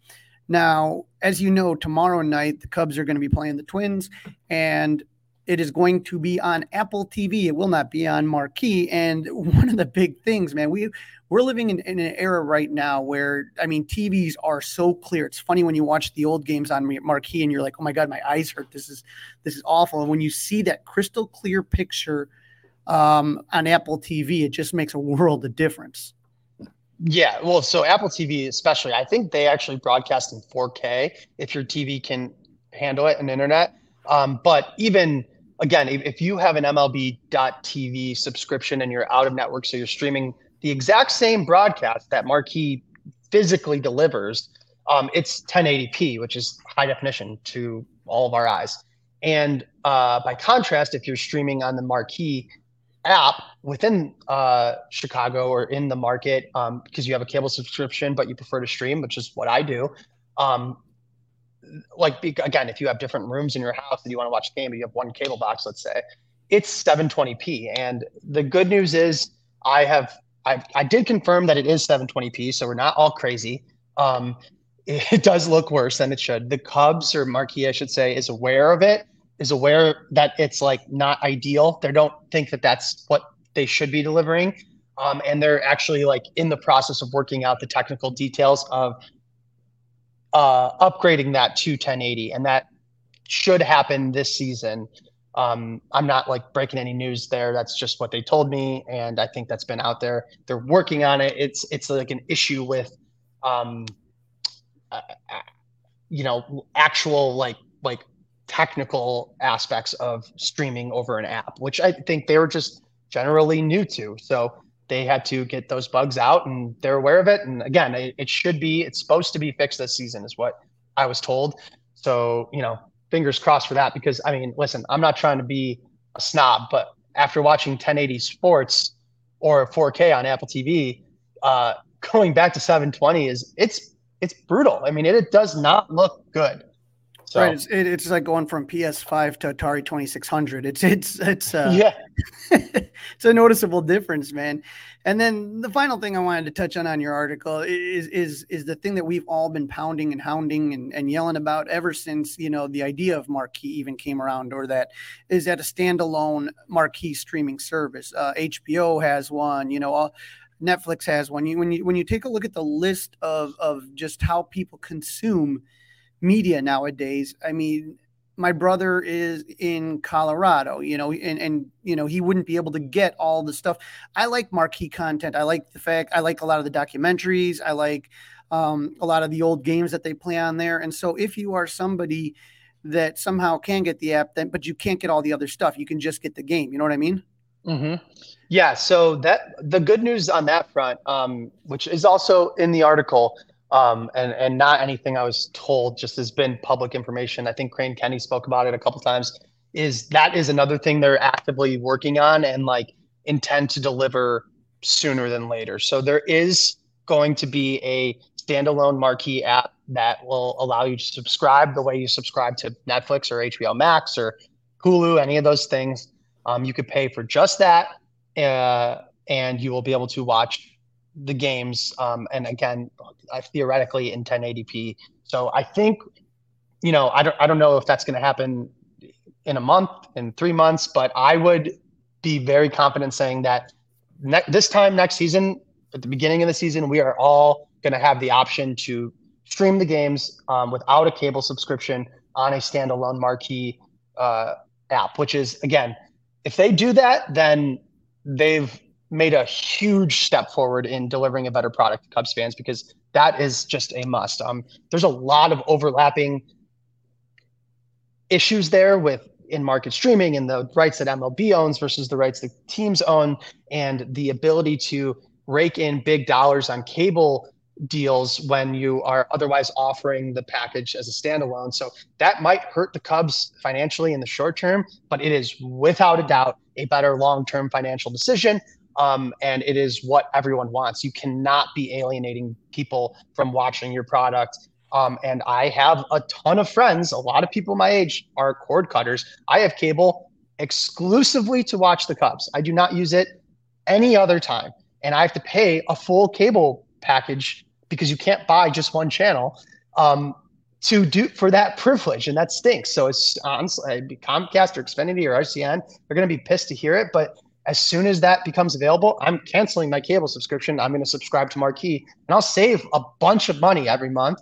Now, as you know, tomorrow night the Cubs are going to be playing the Twins, and it is going to be on Apple TV. It will not be on Marquee. And one of the big things, man, we we're living in, in, an era right now where I mean TVs are so clear. It's funny when you watch the old games on Marquee and you're like, oh my god, my eyes hurt. This is this is awful. And when you see that crystal clear picture um, on Apple TV, it just makes a world of difference. Yeah, well, so Apple TV especially, I think they actually broadcast in 4K if your TV can handle it and internet. Um, but even again, if, if you have an MLB.TV subscription and you're out of network, so you're streaming the exact same broadcast that Marquee physically delivers, um, it's 1080p, which is high definition to all of our eyes. And uh, by contrast, if you're streaming on the Marquee app within uh, Chicago or in the market, because um, you have a cable subscription, but you prefer to stream, which is what I do, um, like again, if you have different rooms in your house and you want to watch the game, but you have one cable box, let's say, it's 720p. And the good news is, I have I I did confirm that it is 720p, so we're not all crazy. Um, it does look worse than it should. The Cubs or Marquee, I should say, is aware of it, is aware that it's like not ideal. They don't think that that's what they should be delivering. Um, and they're actually like in the process of working out the technical details of uh, upgrading that to 1080, and that should happen this season. Um, I'm not like breaking any news there. That's just what they told me, and I think that's been out there. They're working on it. It's it's like an issue with, um, uh, you know, actual like like technical aspects of streaming over an app, which I think they were just generally new to. So they had to get those bugs out, and they're aware of it. And again, it, it should be. It's supposed to be fixed this season, is what I was told. So you know, fingers crossed for that because I mean, listen, I'm not trying to be a snob, but after watching 1080 sports or 4K on Apple TV, uh, going back to 720 is it's it's brutal. I mean, it, it does not look good. So. Right, it's, it, it's like going from PS5 to Atari 2600. It's it's it's uh, yeah, it's a noticeable difference, man. And then the final thing I wanted to touch on on your article is is is the thing that we've all been pounding and hounding and, and yelling about ever since you know the idea of marquee even came around, or that is that a standalone marquee streaming service. Uh, HBO has one, you know. All, Netflix has one. You, when you when you take a look at the list of of just how people consume media nowadays. I mean, my brother is in Colorado, you know, and, and you know, he wouldn't be able to get all the stuff. I like marquee content. I like the fact I like a lot of the documentaries. I like um, a lot of the old games that they play on there. And so if you are somebody that somehow can get the app, then but you can't get all the other stuff, you can just get the game. You know what I mean? Mm-hmm. Yeah. So that the good news on that front, um, which is also in the article, um, and and not anything I was told, just has been public information. I think Crane Kenney spoke about it a couple times. Is that is another thing they're actively working on and like intend to deliver sooner than later. So there is going to be a standalone marquee app that will allow you to subscribe the way you subscribe to Netflix or HBO Max or Hulu, any of those things. Um, you could pay for just that, uh, and you will be able to watch the games. Um, and again, uh, theoretically in 1080p. So I think, you know, I don't, I don't know if that's going to happen in a month, in three months, but I would be very confident saying that ne- this time next season, at the beginning of the season, we are all going to have the option to stream the games um, without a cable subscription on a standalone marquee uh, app, which is again, if they do that, then they've made a huge step forward in delivering a better product to Cubs fans because that is just a must. Um, there's a lot of overlapping issues there with in market streaming and the rights that MLB owns versus the rights the teams own, and the ability to rake in big dollars on cable deals when you are otherwise offering the package as a standalone. So that might hurt the Cubs financially in the short term, but it is without a doubt a better long term financial decision um, and it is what everyone wants. You cannot be alienating people from watching your product. Um, and I have a ton of friends. A lot of people my age are cord cutters. I have cable exclusively to watch the Cubs. I do not use it any other time, and I have to pay a full cable package because you can't buy just one channel um, to do for that privilege, and that stinks. So it's honestly Comcast or Xfinity or RCN. They're going to be pissed to hear it, but as soon as that becomes available, I'm canceling my cable subscription. I'm going to subscribe to Marquee and I'll save a bunch of money every month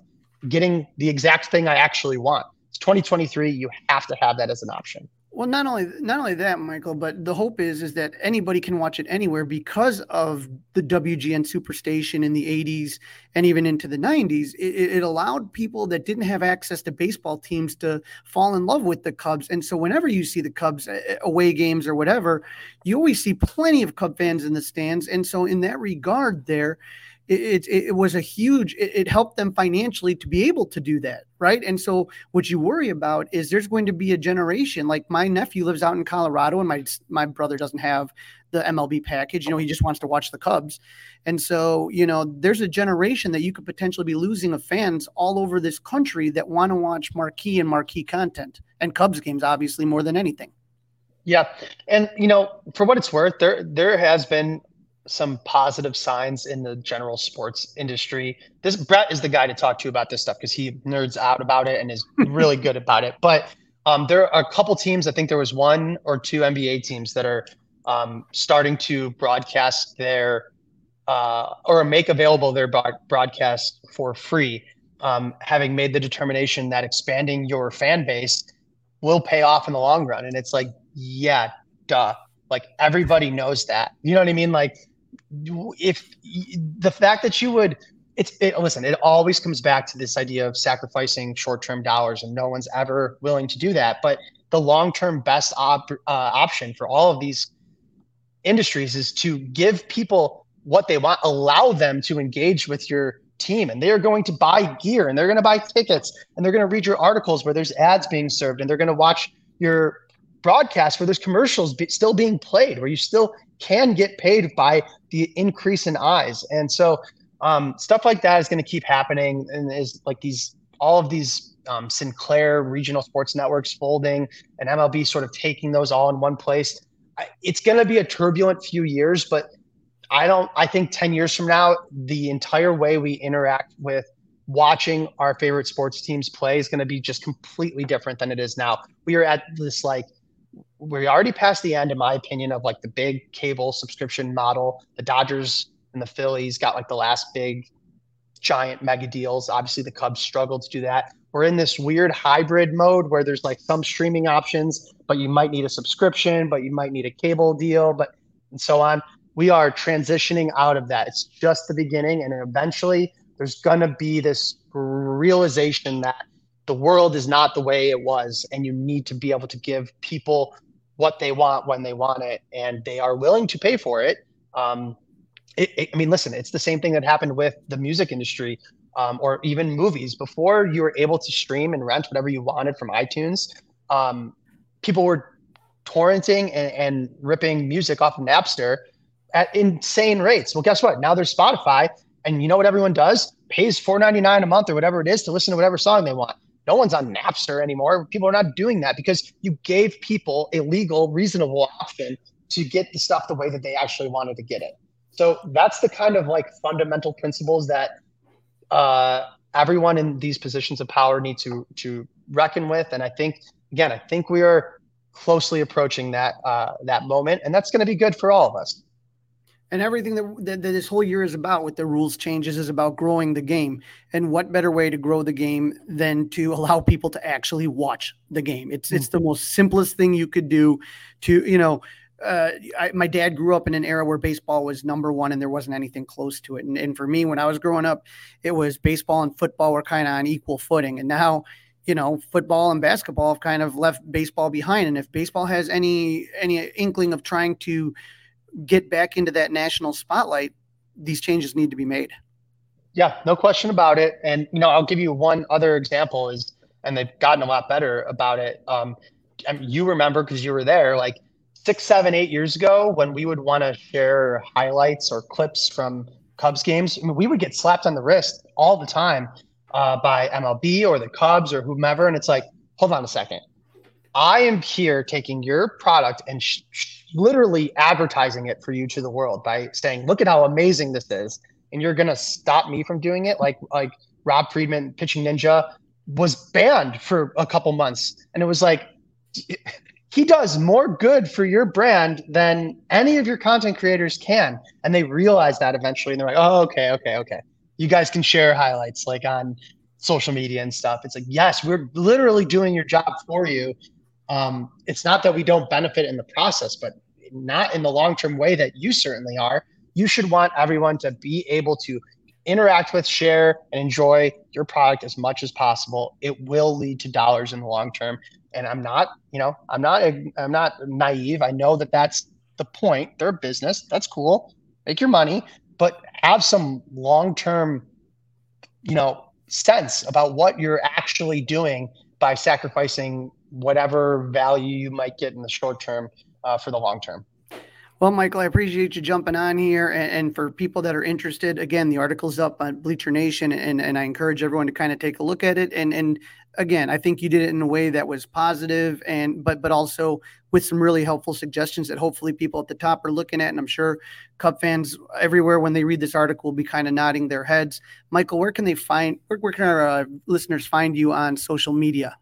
getting the exact thing I actually want. It's 2023. You have to have that as an option. Well, not only not only that, Michael, but the hope is is that anybody can watch it anywhere because of the WGN Superstation in the '80s and even into the '90s. It, it, allowed people that didn't have access to baseball teams to fall in love with the Cubs, and so whenever you see the Cubs away games or whatever, you always see plenty of Cub fans in the stands. And so, in that regard, there it, it, it was a huge it, it, helped them financially to be able to do that right? And so what you worry about is there's going to be a generation like my nephew lives out in colorado and my my brother doesn't have the mlb package you know he just wants to watch the cubs. And so you know there's a generation that you could potentially be losing of fans all over this country that want to watch marquee and marquee content and cubs games obviously more than anything. Yeah. And you know for what it's worth there there has been some positive signs in the general sports industry. This Brett is the guy to talk to about this stuff because he nerds out about it and is really good about it. But um, there are a couple teams. I think there was one or two NBA teams that are um, starting to broadcast their uh, or make available their broadcast for free, um, having made the determination that expanding your fan base will pay off in the long run. And it's like, yeah, duh. Like everybody knows that. You know what I mean? Like if the fact that you would it's it, listen it always comes back to this idea of sacrificing short-term dollars and no one's ever willing to do that. But the long-term best op, uh, option for all of these industries is to give people what they want allow them to engage with your team. And they're going to buy gear and they're going to buy tickets and they're going to read your articles where there's ads being served and they're going to watch your broadcast where there's commercials be, still being played where you still can get paid by the increase in eyes. And so um, stuff like that is going to keep happening and is like these all of these um, sinclair regional sports networks folding and mlb sort of taking those all in one place. It's going to be a turbulent few years but i don't i think 10 years from now the entire way we interact with watching our favorite sports teams play is going to be just completely different than it is now. We are at this like we're already past the end, in my opinion, of like the big cable subscription model. The Dodgers and the Phillies got like the last big giant mega deals. Obviously, the Cubs struggled to do that. We're in this weird hybrid mode where there's like some streaming options, but you might need a subscription, but you might need a cable deal, but and so on. We are transitioning out of that. It's just the beginning, and eventually there's gonna be this realization that the world is not the way it was, and you need to be able to give people what they want when they want it, and they are willing to pay for it. Um, it, it I mean, listen, it's the same thing that happened with the music industry um, or even movies. Before you were able to stream and rent whatever you wanted from iTunes, um, people were torrenting and, and ripping music off of Napster at insane rates. Well, guess what? Now there's Spotify, and you know what everyone does? Pays $4.99 a month or whatever it is to listen to whatever song they want. No one's on Napster anymore. People are not doing that because you gave people a legal, reasonable option to get the stuff the way that they actually wanted to get it. So that's the kind of like fundamental principles that uh, everyone in these positions of power need to to reckon with. And I think again, I think we are closely approaching that uh, that moment, and that's going to be good for all of us and everything that, that, that, this whole year is about with the rules changes is about growing the game. And what better way to grow the game than to allow people to actually watch the game? It's mm-hmm. it's the most simplest thing you could do to you know uh, I, my dad grew up in an era where baseball was number one and there wasn't anything close to it. And, and for me when i was growing up it was baseball and football were kind of on equal footing. And now you know football and basketball have kind of left baseball behind. And if baseball has any any inkling of trying to get back into that national spotlight, these changes need to be made. Yeah, no question about it. And you know, I'll give you one other example is, and they've gotten a lot better about it. Um, I mean, you remember because you were there, like six, seven, eight years ago, when we would want to share highlights or clips from Cubs games, I mean, we would get slapped on the wrist all the time uh, by MLB or the Cubs or whomever, and it's like, hold on a second, I am here taking your product and sh- literally advertising it for you to the world by saying, "Look at how amazing this is," and you're gonna stop me from doing it, like like Rob Friedman, Pitching Ninja, was banned for a couple months, and it was like he does more good for your brand than any of your content creators can, and they realize that eventually, and they're like, "Oh, okay, okay, okay." You guys can share highlights like on social media and stuff. It's like, yes, we're literally doing your job for you. Um, it's not that we don't benefit in the process, but not in the long term way that you certainly are. You should want everyone to be able to interact with, share, and enjoy your product as much as possible. It will lead to dollars in the long term. And I'm not, you know, I'm not, I'm not naive. I know that that's the point. They're business. That's cool. Make your money, but have some long term, you know, sense about what you're actually doing by sacrificing whatever value you might get in the short term uh, for the long term. Well, Michael, I appreciate you jumping on here. And, and, for people that are interested, again, the article's up on Bleacher Nation, and, and I encourage everyone to kind of take a look at it. And and again, I think you did it in a way that was positive, and but but also with some really helpful suggestions that hopefully people at the top are looking at. And I'm sure Cub fans everywhere, when they read this article, will be kind of nodding their heads. Michael, where can they find? Where, where can our uh, listeners find you on social media?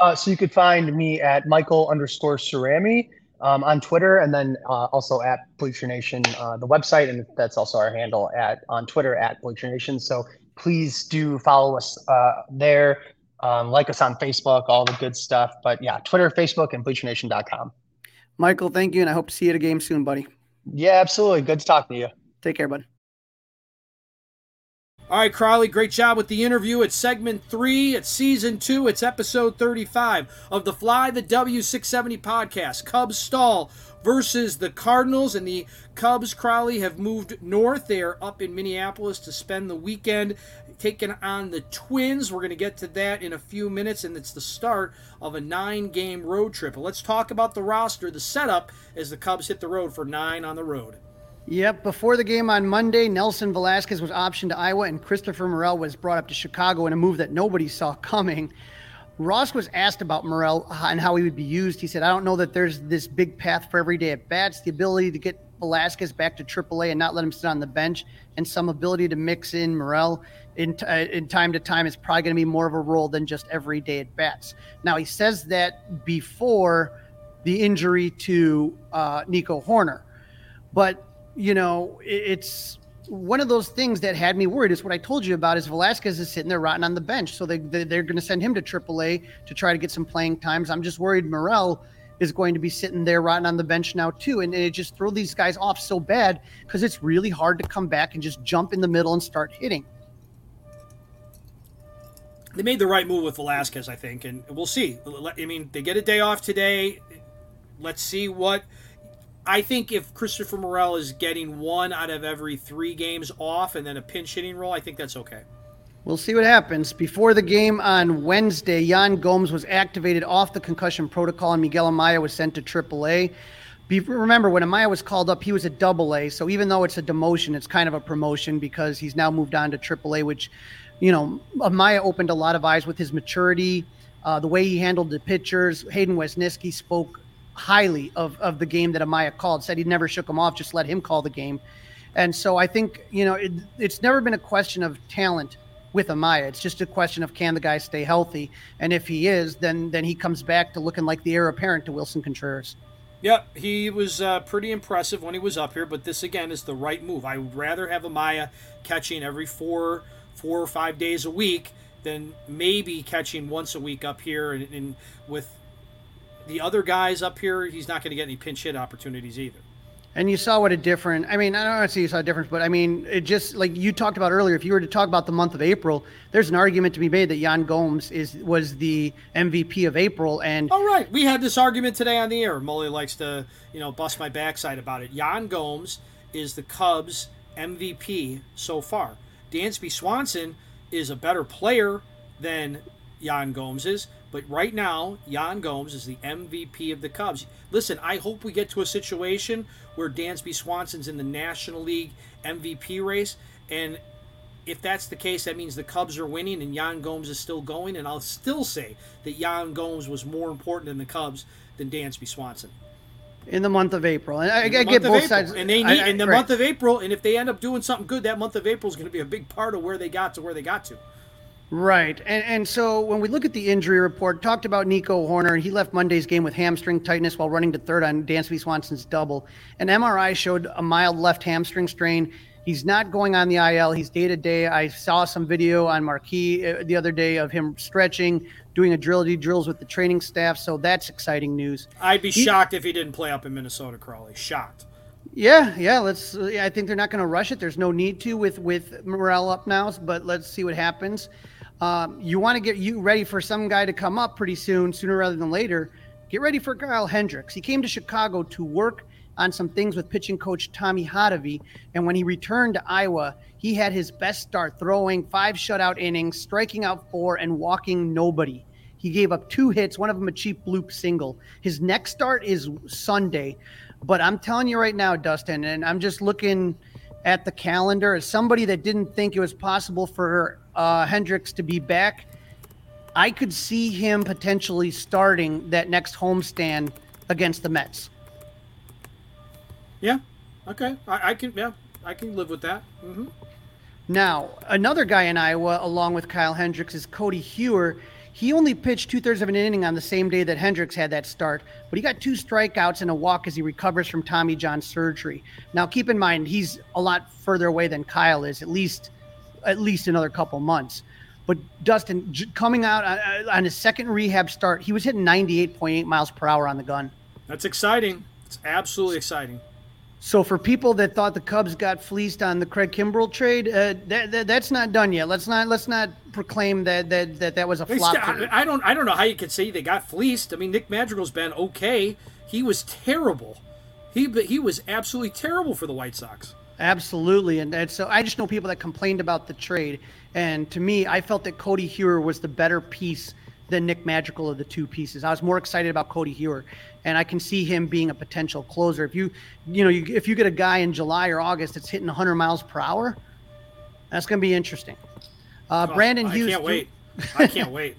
Uh, so you could find me at Michael underscore Cerami um, on Twitter, and then uh, also at Bleacher Nation, uh, the website, and that's also our handle at on Twitter at Bleacher Nation. So please do follow us uh, there. Um, like us on Facebook, all the good stuff. But yeah, Twitter, Facebook, and BleacherNation.com. Michael, thank you, and I hope to see you at a game soon, buddy. Yeah, absolutely. Good to talk to you. Take care, bud. All right, Crawly, great job with the interview. It's segment three, it's season two, it's episode 35 of the Fly the W670 podcast. Cubs stall versus the Cardinals, and the Cubs, Crawly, have moved north. They are up in Minneapolis to spend the weekend taking on the Twins. We're going to get to that in a few minutes, and it's the start of a nine game road trip. But let's talk about the roster, the setup as the Cubs hit the road for nine on the road. Yep. Before the game on Monday, Nelson Velazquez was optioned to Iowa, and Christopher Morel was brought up to Chicago in a move that nobody saw coming. Ross was asked about Morel and how he would be used. He said, I don't know that there's this big path for every day at bats. The ability to get Velazquez back to AAA and not let him sit on the bench, and some ability to mix in Morel in, uh, in time to time is probably going to be more of a role than just every day at bats. Now, he says that before the injury to uh, Nico Hoerner, But you know, it's one of those things that had me worried. Is what I told you about. Is Velazquez is sitting there rotting on the bench, so they, they they're going to send him to AAA to try to get some playing times. I'm just worried Morel is going to be sitting there rotting on the bench now too, and it just throw these guys off so bad because it's really hard to come back and just jump in the middle and start hitting. They made the right move with Velazquez, I think, and we'll see. I mean, they get a day off today. Let's see what I think if Christopher Morel is getting one out of every three games off and then a pinch hitting role, I think that's okay. We'll see what happens. Before the game on Wednesday, Yan Gomes was activated off the concussion protocol and Miguel Amaya was sent to AAA. Be, remember, when Amaya was called up, he was a double A. So even though it's a demotion, it's kind of a promotion because he's now moved on to AAA, which, you know, Amaya opened a lot of eyes with his maturity, uh, the way he handled the pitchers. Hayden Wesneski spoke highly of, of the game that Amaya called, said he never shook him off, just let him call the game. And so I think, you know, it, it's never been a question of talent with Amaya. It's just a question of can the guy stay healthy? And if he is, then then he comes back to looking like the heir apparent to Willson Contreras. Yep, he was uh, pretty impressive when he was up here, but this again is the right move. I would rather have Amaya catching every four, four or five days a week than maybe catching once a week up here and, and with the other guys up here, he's not going to get any pinch hit opportunities either. And you saw what a different. I mean, I don't want to say you saw a difference, but I mean, it just like you talked about earlier. If you were to talk about the month of April, there's an argument to be made that Yan Gomes is was the MVP of April. And all right, we had this argument today on the air. Molly likes to, you know, bust my backside about it. Yan Gomes is the Cubs MVP so far. Dansby Swanson is a better player than Yan Gomes is. But right now, Yan Gomes is the MVP of the Cubs. Listen, I hope we get to a situation where Dansby Swanson's in the National League MVP race. And if that's the case, that means the Cubs are winning and Yan Gomes is still going. And I'll still say that Yan Gomes was more important in the Cubs than Dansby Swanson. In the month of April, and I, I get both sides. And they need I, I, in the right. month of April, and if they end up doing something good, that month of April is going to be a big part of where they got to where they got to. Right. And and so when we look at the injury report, talked about Nico Hoerner, and he left Monday's game with hamstring tightness while running to third on Dansby Swanson's double. An MRI showed a mild left hamstring strain. He's not going on the IL. He's day to day. I saw some video on Marquee uh, the other day of him stretching, doing agility drills with the training staff. So that's exciting news. I'd be he, shocked if he didn't play up in Minnesota, Crawly. Shocked. Yeah, yeah. Let's. I think they're not going to rush it. There's no need to with with Morel up now, but let's see what happens. Um, you want to get you ready for some guy to come up pretty soon, sooner rather than later. Get ready for Kyle Hendricks. He came to Chicago to work on some things with pitching coach Tommy Hotovy. And when he returned to Iowa, he had his best start throwing five shutout innings, striking out four, and walking nobody. He gave up two hits, one of them a cheap bloop single. His next start is Sunday. But I'm telling you right now, Dustin, and I'm just looking at the calendar as somebody that didn't think it was possible for uh, Hendricks to be back, I could see him potentially starting that next homestand against the Mets. Yeah. Okay. I, I can. Yeah. I can live with that. Mm-hmm. Now, another guy in Iowa, along with Kyle Hendricks, is Codi Heuer. He only pitched two thirds of an inning on the same day that Hendricks had that start, but he got two strikeouts and a walk as he recovers from Tommy John surgery. Now, keep in mind he's a lot further away than Kyle is, at least at least another couple months. But Dustin, coming out on his second rehab start, he was hitting 98.8 miles per hour on the gun. That's exciting. It's absolutely exciting. So for people that thought the Cubs got fleeced on the Craig Kimbrel trade, uh, that, that, that's not done yet. Let's not let's not proclaim that that that, that was a flop. St- I don't I don't know how you could say they got fleeced. I mean, Nick Madrigal's been okay. He was terrible. He he was absolutely terrible for the White Sox. Absolutely, and, and so I just know people that complained about the trade, and to me, I felt that Codi Heuer was the better piece than Nick Madrigal of the two pieces. I was more excited about Codi Heuer, and I can see him being a potential closer. If you, you know, you, if you get a guy in July or August that's hitting 100 miles per hour, that's going to be interesting. Uh, oh, Brandon I Hughes. I can't wait. I can't wait.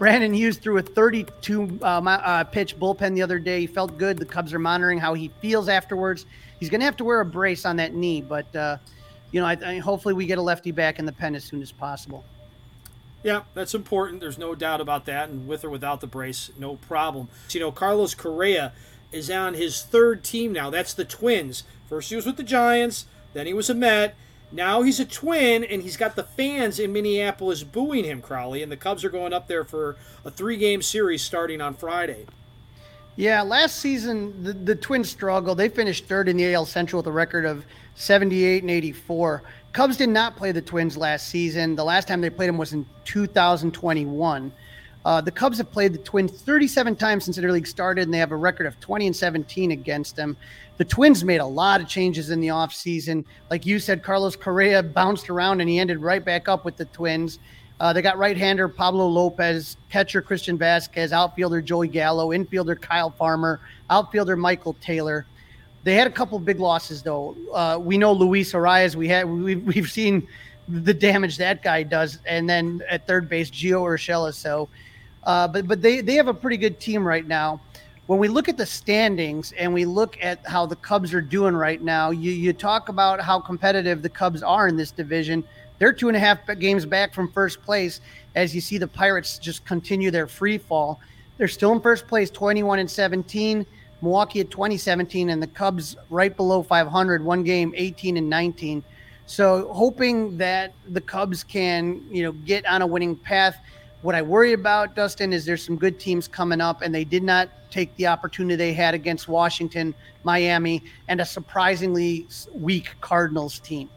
Brandon Hughes threw a 32 uh, uh, pitch bullpen the other day. He felt good. The Cubs are monitoring how he feels afterwards. He's going to have to wear a brace on that knee, but uh, you know, I, I, hopefully we get a lefty back in the pen as soon as possible. Yeah, that's important. There's no doubt about that. And with or without the brace, no problem. You know, Carlos Correa is on his third team now. That's the Twins. First he was with the Giants, then he was a Met. Now he's a twin, and he's got the fans in Minneapolis booing him, Crawly. And the Cubs are going up there for a three game series starting on Friday. Yeah, last season, the, the Twins struggled. They finished third in the AL Central with a record of 78 and 84. Cubs did not play the Twins last season. The last time they played them was in 2021. Uh, the Cubs have played the Twins 37 times since their league started, and they have a record of 20 and 17 against them. The Twins made a lot of changes in the offseason. Like you said, Carlos Correa bounced around and he ended right back up with the Twins. Uh, they got right-hander Pablo Lopez, catcher Christian Vazquez, outfielder Joey Gallo, infielder Kyle Farmer, outfielder Michael Taylor. They had a couple big losses though. Uh, we know Luis Arraez. We had we've, we've seen the damage that guy does, and then at third base Gio Urshela. So, uh, but but they they have a pretty good team right now. When we look at the standings and we look at how the Cubs are doing right now, you you talk about how competitive the Cubs are in this division. They're two and a half games back from first place. As you see, the Pirates just continue their free fall. They're still in first place, 21 and 17. Milwaukee at 2017 and the Cubs right below 500, one game 18 and 19. So hoping that the Cubs can, you know, get on a winning path. What I worry about, Dustin, is there's some good teams coming up, and they did not take the opportunity they had against Washington, Miami, and a surprisingly weak Cardinals team.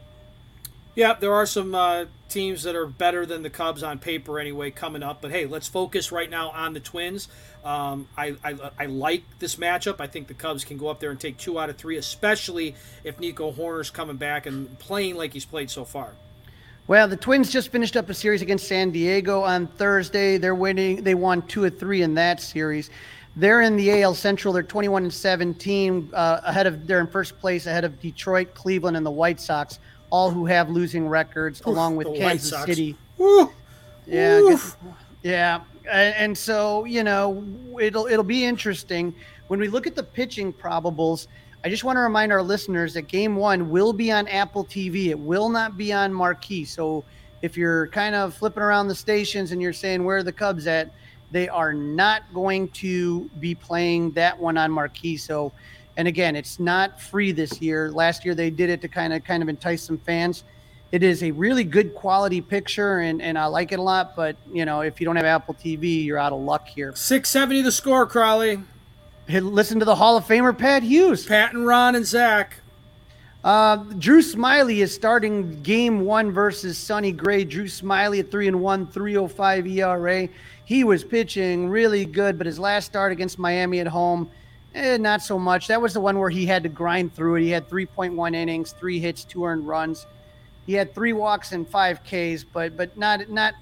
Yeah, there are some uh, teams that are better than the Cubs on paper anyway coming up. But hey, let's focus right now on the Twins. Um, I, I, I like this matchup. I think the Cubs can go up there and take two out of three, especially if Nico Hoerner's coming back and playing like he's played so far. Well, the Twins just finished up a series against San Diego on Thursday. They're winning. They won two of three in that series. They're in the AL Central. They're 21 and 17 uh, ahead of. They're in first place ahead of Detroit, Cleveland, and the White Sox all who have losing records, Oof, along with Kansas City. Woo. Yeah, Oof. yeah, and so you know it'll it'll be interesting when we look at the pitching probables. I just want to remind our listeners that Game One will be on Apple TV. It will not be on Marquee. So if you're kind of flipping around the stations and you're saying where are the Cubs at, they are not going to be playing that one on Marquee. So and again, it's not free this year. Last year they did it to kind of kind of entice some fans. It is a really good quality picture, and, and I like it a lot. But you know, if you don't have Apple TV, you're out of luck here. Six seventy the score, Crawly. Listen to the Hall of Famer Pat Hughes. Pat and Ron and Zach. Uh, Drew Smyly is starting game one versus Sonny Gray. Drew Smyly at 3 and 1, 305 ERA. He was pitching really good, but his last start against Miami at home, Eh, not so much. That was the one where he had to grind through it. He had 3.1 innings, three hits, two earned runs. He had three walks and five Ks, but but not not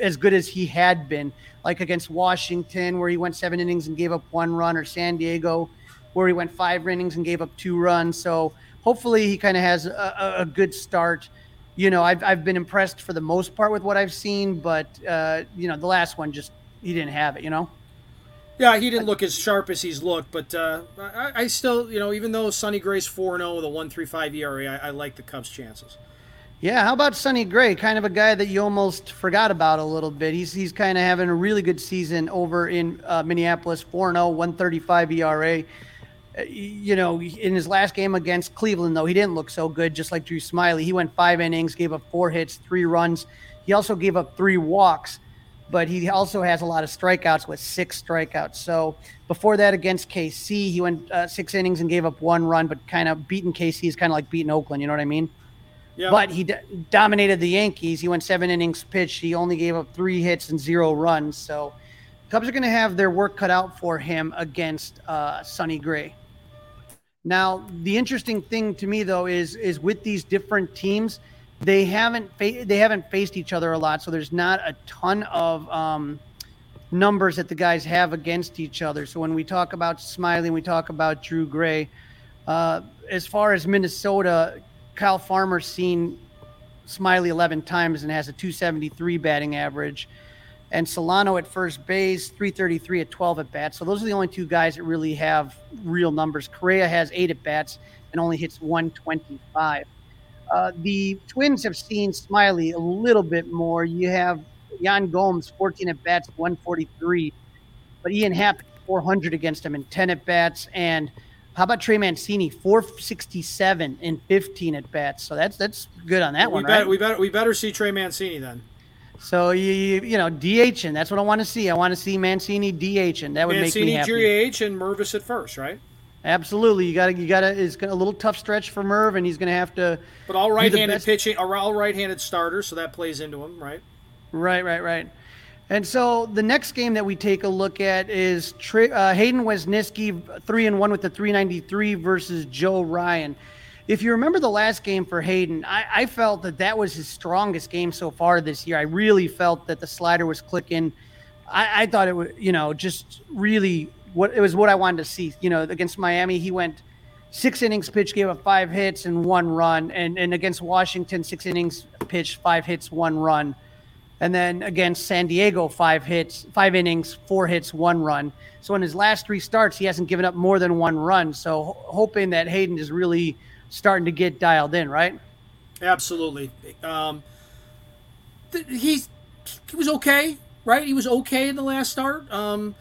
as good as he had been. Like against Washington, where he went seven innings and gave up one run, or San Diego, where he went five innings and gave up two runs. So hopefully he kind of has a, a, good start. You know, I've I've been impressed for the most part with what I've seen, but uh, you know, the last one just he didn't have it. You know. Yeah, he didn't look as sharp as he's looked, but uh, I, I, still, you know, even though Sonny Gray's 4 0 with a 1.35 ERA, I, I like the Cubs' chances. Yeah, how about Sonny Gray? Kind of a guy that you almost forgot about a little bit. He's he's kind of having a really good season over in uh, Minneapolis, 4 0, 135 ERA. Uh, you know, in his last game against Cleveland, though, he didn't look so good, just like Drew Smyly. He went five innings, gave up four hits, three runs. He also gave up three walks, but he also has a lot of strikeouts with six strikeouts. So before that, against KC, he went uh, six innings and gave up one run, but kind of beating KC is kind of like beating Oakland. You know what I mean? But he d- dominated the Yankees. He went seven innings pitched. He only gave up three hits and zero runs. So Cubs are going to have their work cut out for him against uh, Sonny Gray. Now, the interesting thing to me though is is with these different teams, they haven't fa- they haven't faced each other a lot, so there's not a ton of um, numbers that the guys have against each other. So when we talk about Smyly, we talk about Drew Gray. Uh, as far as Minnesota, Kyle Farmer's seen Smyly 11 times and has a 273 batting average. And Solano at first base, 333 at 12 at bats. So those are the only two guys that really have real numbers. Correa has eight at bats and only hits 125. Uh, the Twins have seen Smyly a little bit more. You have Yan Gomes, 14 at bats, 143. But Ian Happ, 400 against him and 10 at bats. And how about Trey Mancini, 467 in 15 at bats? So that's that's good on that well, one, we right? Better, we better we better see Trey Mancini then. So you you know DH and that's what I want to see. I want to see Mancini DH and that would Mancini, make me happy. DH and Mervis at first, right? Absolutely, you got to you got to. It's a little tough stretch for Merv, and he's going to have to. But all right-handed pitching, all right-handed starters, so that plays into him, right? Right, right, right. And so the next game that we take a look at is uh, Hayden Wesneski, three and one with the 393 versus Joe Ryan. If you remember the last game for Hayden, I, I, felt that that was his strongest game so far this year. I really felt that the slider was clicking. I, I thought it was, you know, just really what it was what I wanted to see. You know, against Miami, he went six innings pitched, gave up five hits and one run, and and against Washington, six innings pitched, five hits, one run. And then against San Diego, five hits, five innings, four hits, one run. So in his last three starts, he hasn't given up more than one run. So hoping that Hayden is really starting to get dialed in, right? Absolutely. Um, th- he's he was okay, right? He was okay in the last start. Um,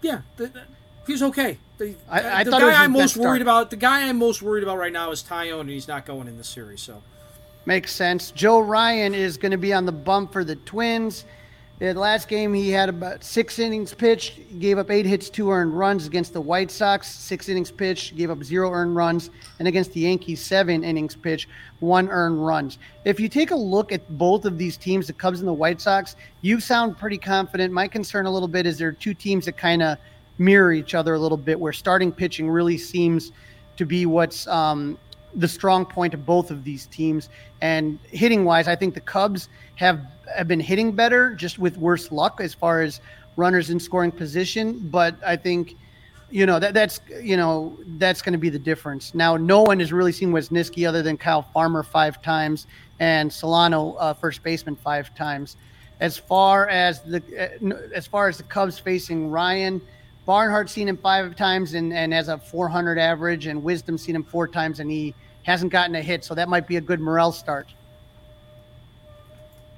yeah, th- th- he was okay. The, I, I the guy I'm most worried start. about, the guy I'm most worried about right now is Taillon, and he's not going in the series. So Makes sense. Joe Ryan is going to be on the bump for the Twins. The last game, he had about six innings pitched, gave up eight hits, two earned runs against the White Sox. Six innings pitched, gave up zero earned runs, and against the Yankees, seven innings pitched, one earned runs. If you take a look at both of these teams, the Cubs and the White Sox, you sound pretty confident. My concern a little bit is there are two teams that kind of mirror each other a little bit, where starting pitching really seems to be what's um, the strong point of both of these teams. And hitting wise, I think the Cubs have have been hitting better, just with worse luck as far as runners in scoring position. But I think, you know, that that's you know that's going to be the difference. Now, no one has really seen Wesneski other than Kyle Farmer five times and Solano, uh, first baseman, five times. As far as the uh, as far as the Cubs facing Ryan. Barnhart seen him five times and, and has a 400 average, and Wisdom seen him four times, and he hasn't gotten a hit. So that might be a good Morel start.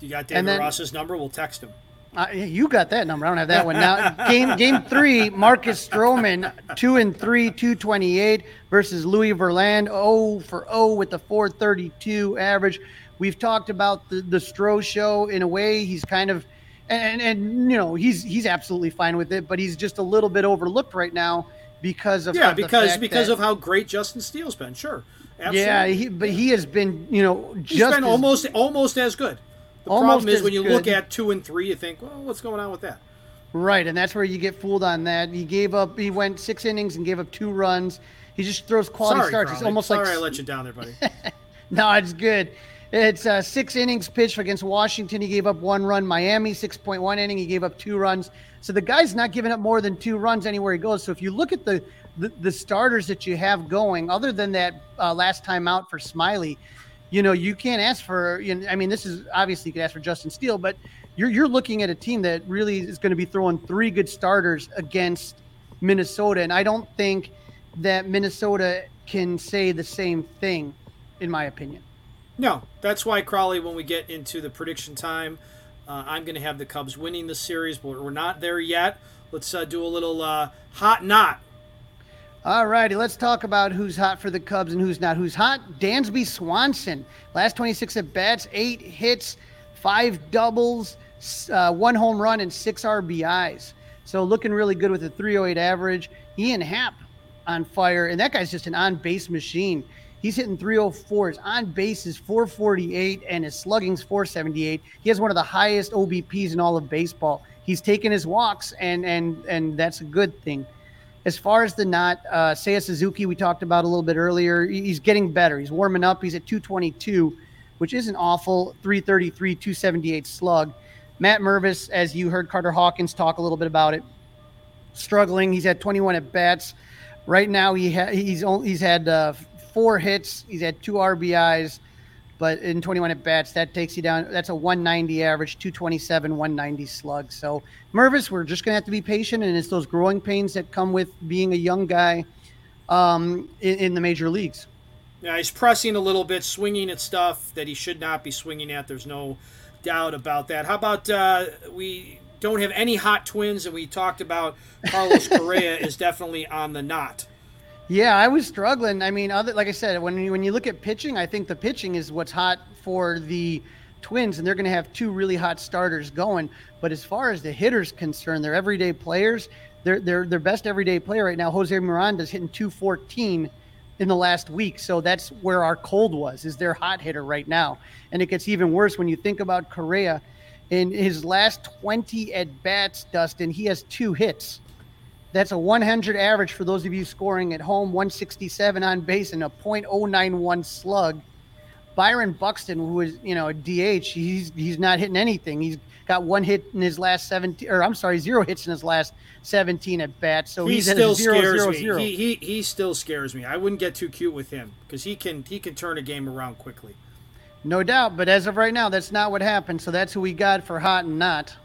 You got David then, Ross's number? We'll text him. Uh, you got that number. I don't have that one. Now, game game three, Marcus Stroman, two and three, 228 versus Louie Varland, 0 for 0 with the 432 average. We've talked about the, the Stro show in a way. He's kind of and, and you know he's he's absolutely fine with it, but he's just a little bit overlooked right now because of yeah because because that, of how great Justin Steele's been. Sure, Absolutely. yeah, he, but he has been you know he's just been as, almost almost as good. The problem is when you good. look at two and three, you think, well, what's going on with that? Right, and that's where you get fooled on that. He gave up. He went six innings and gave up two runs. He just throws quality Sorry, starts. It's almost Sorry like I let you down there, buddy. no, it's good. It's uh, six innings pitched against Washington. He gave up one run. Miami, 6.1 inning. He gave up two runs. So the guy's not giving up more than two runs anywhere he goes. So if you look at the the, the starters that you have going, other than that uh, last time out for Smyly, you know, you can't ask for. You know, I mean, this is obviously you could ask for Justin Steele, but you're you're looking at a team that really is going to be throwing three good starters against Minnesota, and I don't think that Minnesota can say the same thing, in my opinion. No, that's why Crawly. When we get into the prediction time, uh, I'm going to have the Cubs winning the series, but we're not there yet. Let's uh, do a little uh, hot not. All righty, let's talk about who's hot for the Cubs and who's not. Who's hot? Dansby Swanson. Last 26 at bats, eight hits, five doubles, uh, one home run, and six RBIs. So looking really good with a 308 average. Ian Happ on fire, and that guy's just an on base machine. He's hitting 304s on base is 448 and his slugging's 478. He has one of the highest OBPs in all of baseball. He's taking his walks and and and that's a good thing. As far as the not, uh, Seiya Suzuki, we talked about a little bit earlier. He's getting better. He's warming up. He's at 222, which isn't awful. 333, 278 slug. Matt Mervis, as you heard Carter Hawkins talk a little bit about it, struggling. He's had 21 at bats. Right now, he ha- he's only, he's had uh, four hits. He's had two RBIs, but in 21 at bats, that takes you down. That's a 190 average, 227, 190 slug. So Mervis, we're just gonna have to be patient, and it's those growing pains that come with being a young guy um, in, in the major leagues. Yeah, he's pressing a little bit, swinging at stuff that he should not be swinging at. There's no doubt about that. How about uh, we don't have any hot twins, and we talked about Carlos Correa is definitely on the not. Yeah, I was struggling. I mean, other like I said, when you, when you look at pitching, I think the pitching is what's hot for the Twins, and they're going to have two really hot starters going. But as far as the hitters concerned, they're everyday players. Their their their best everyday player right now, Jose Miranda's hitting 214 in the last week. So that's where our cold was. Is their hot hitter right now, and it gets even worse when you think about Correa. In his last 20 at bats, Dustin, he has two hits. That's a 100 average for those of you scoring at home, 167 on base, and a .091 slug. Byron Buxton, who is you know a DH, he's he's not hitting anything. He's got one hit in his last 17, or I'm sorry, zero hits in his last 17 at bats. So he he's still zero, scares zero, me. zero. He, he he still scares me. I wouldn't get too cute with him because he can he can turn a game around quickly. No doubt, but as of right now, that's not what happened. So that's who we got for hot and not.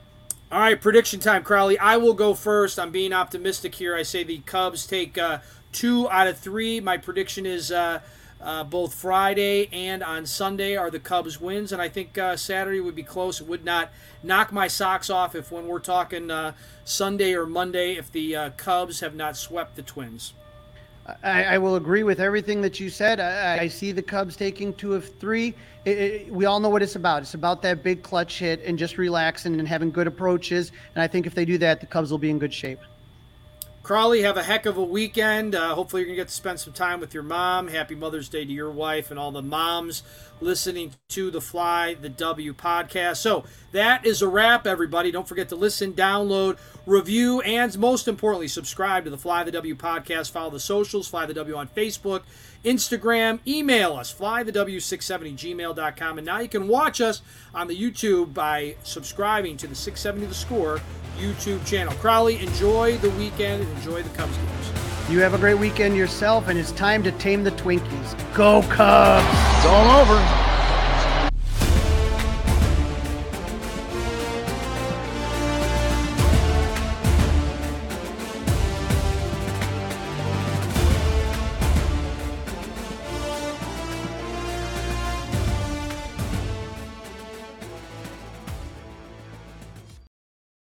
All right, prediction time, Crawly. I will go first. I'm being optimistic here. I say the Cubs take uh, two out of three. My prediction is uh, uh, both Friday and on Sunday are the Cubs wins, and I think uh, Saturday would be close. It would not knock my socks off if, when we're talking uh, Sunday or Monday, if the uh, Cubs have not swept the Twins. I, I, will agree with everything that you said. I, I see the Cubs taking two of three. It, it, we all know what it's about. It's about that big clutch hit and just relaxing and having good approaches. And I think if they do that, the Cubs will be in good shape. Crawly, have a heck of a weekend. Uh, hopefully, you're going to get to spend some time with your mom. Happy Mother's Day to your wife and all the moms listening to the Fly the W podcast. So, that is a wrap, everybody. Don't forget to listen, download, review, and most importantly, subscribe to the Fly the W podcast. Follow the socials, Fly the W on Facebook, Instagram, email us, flythew670gmail.com. And now you can watch us on the YouTube by subscribing to the 670 The Score YouTube channel. Crawly, enjoy the weekend and enjoy the Cubs games. You have a great weekend yourself, and it's time to tame the Twinkies. Go Cubs! It's all over.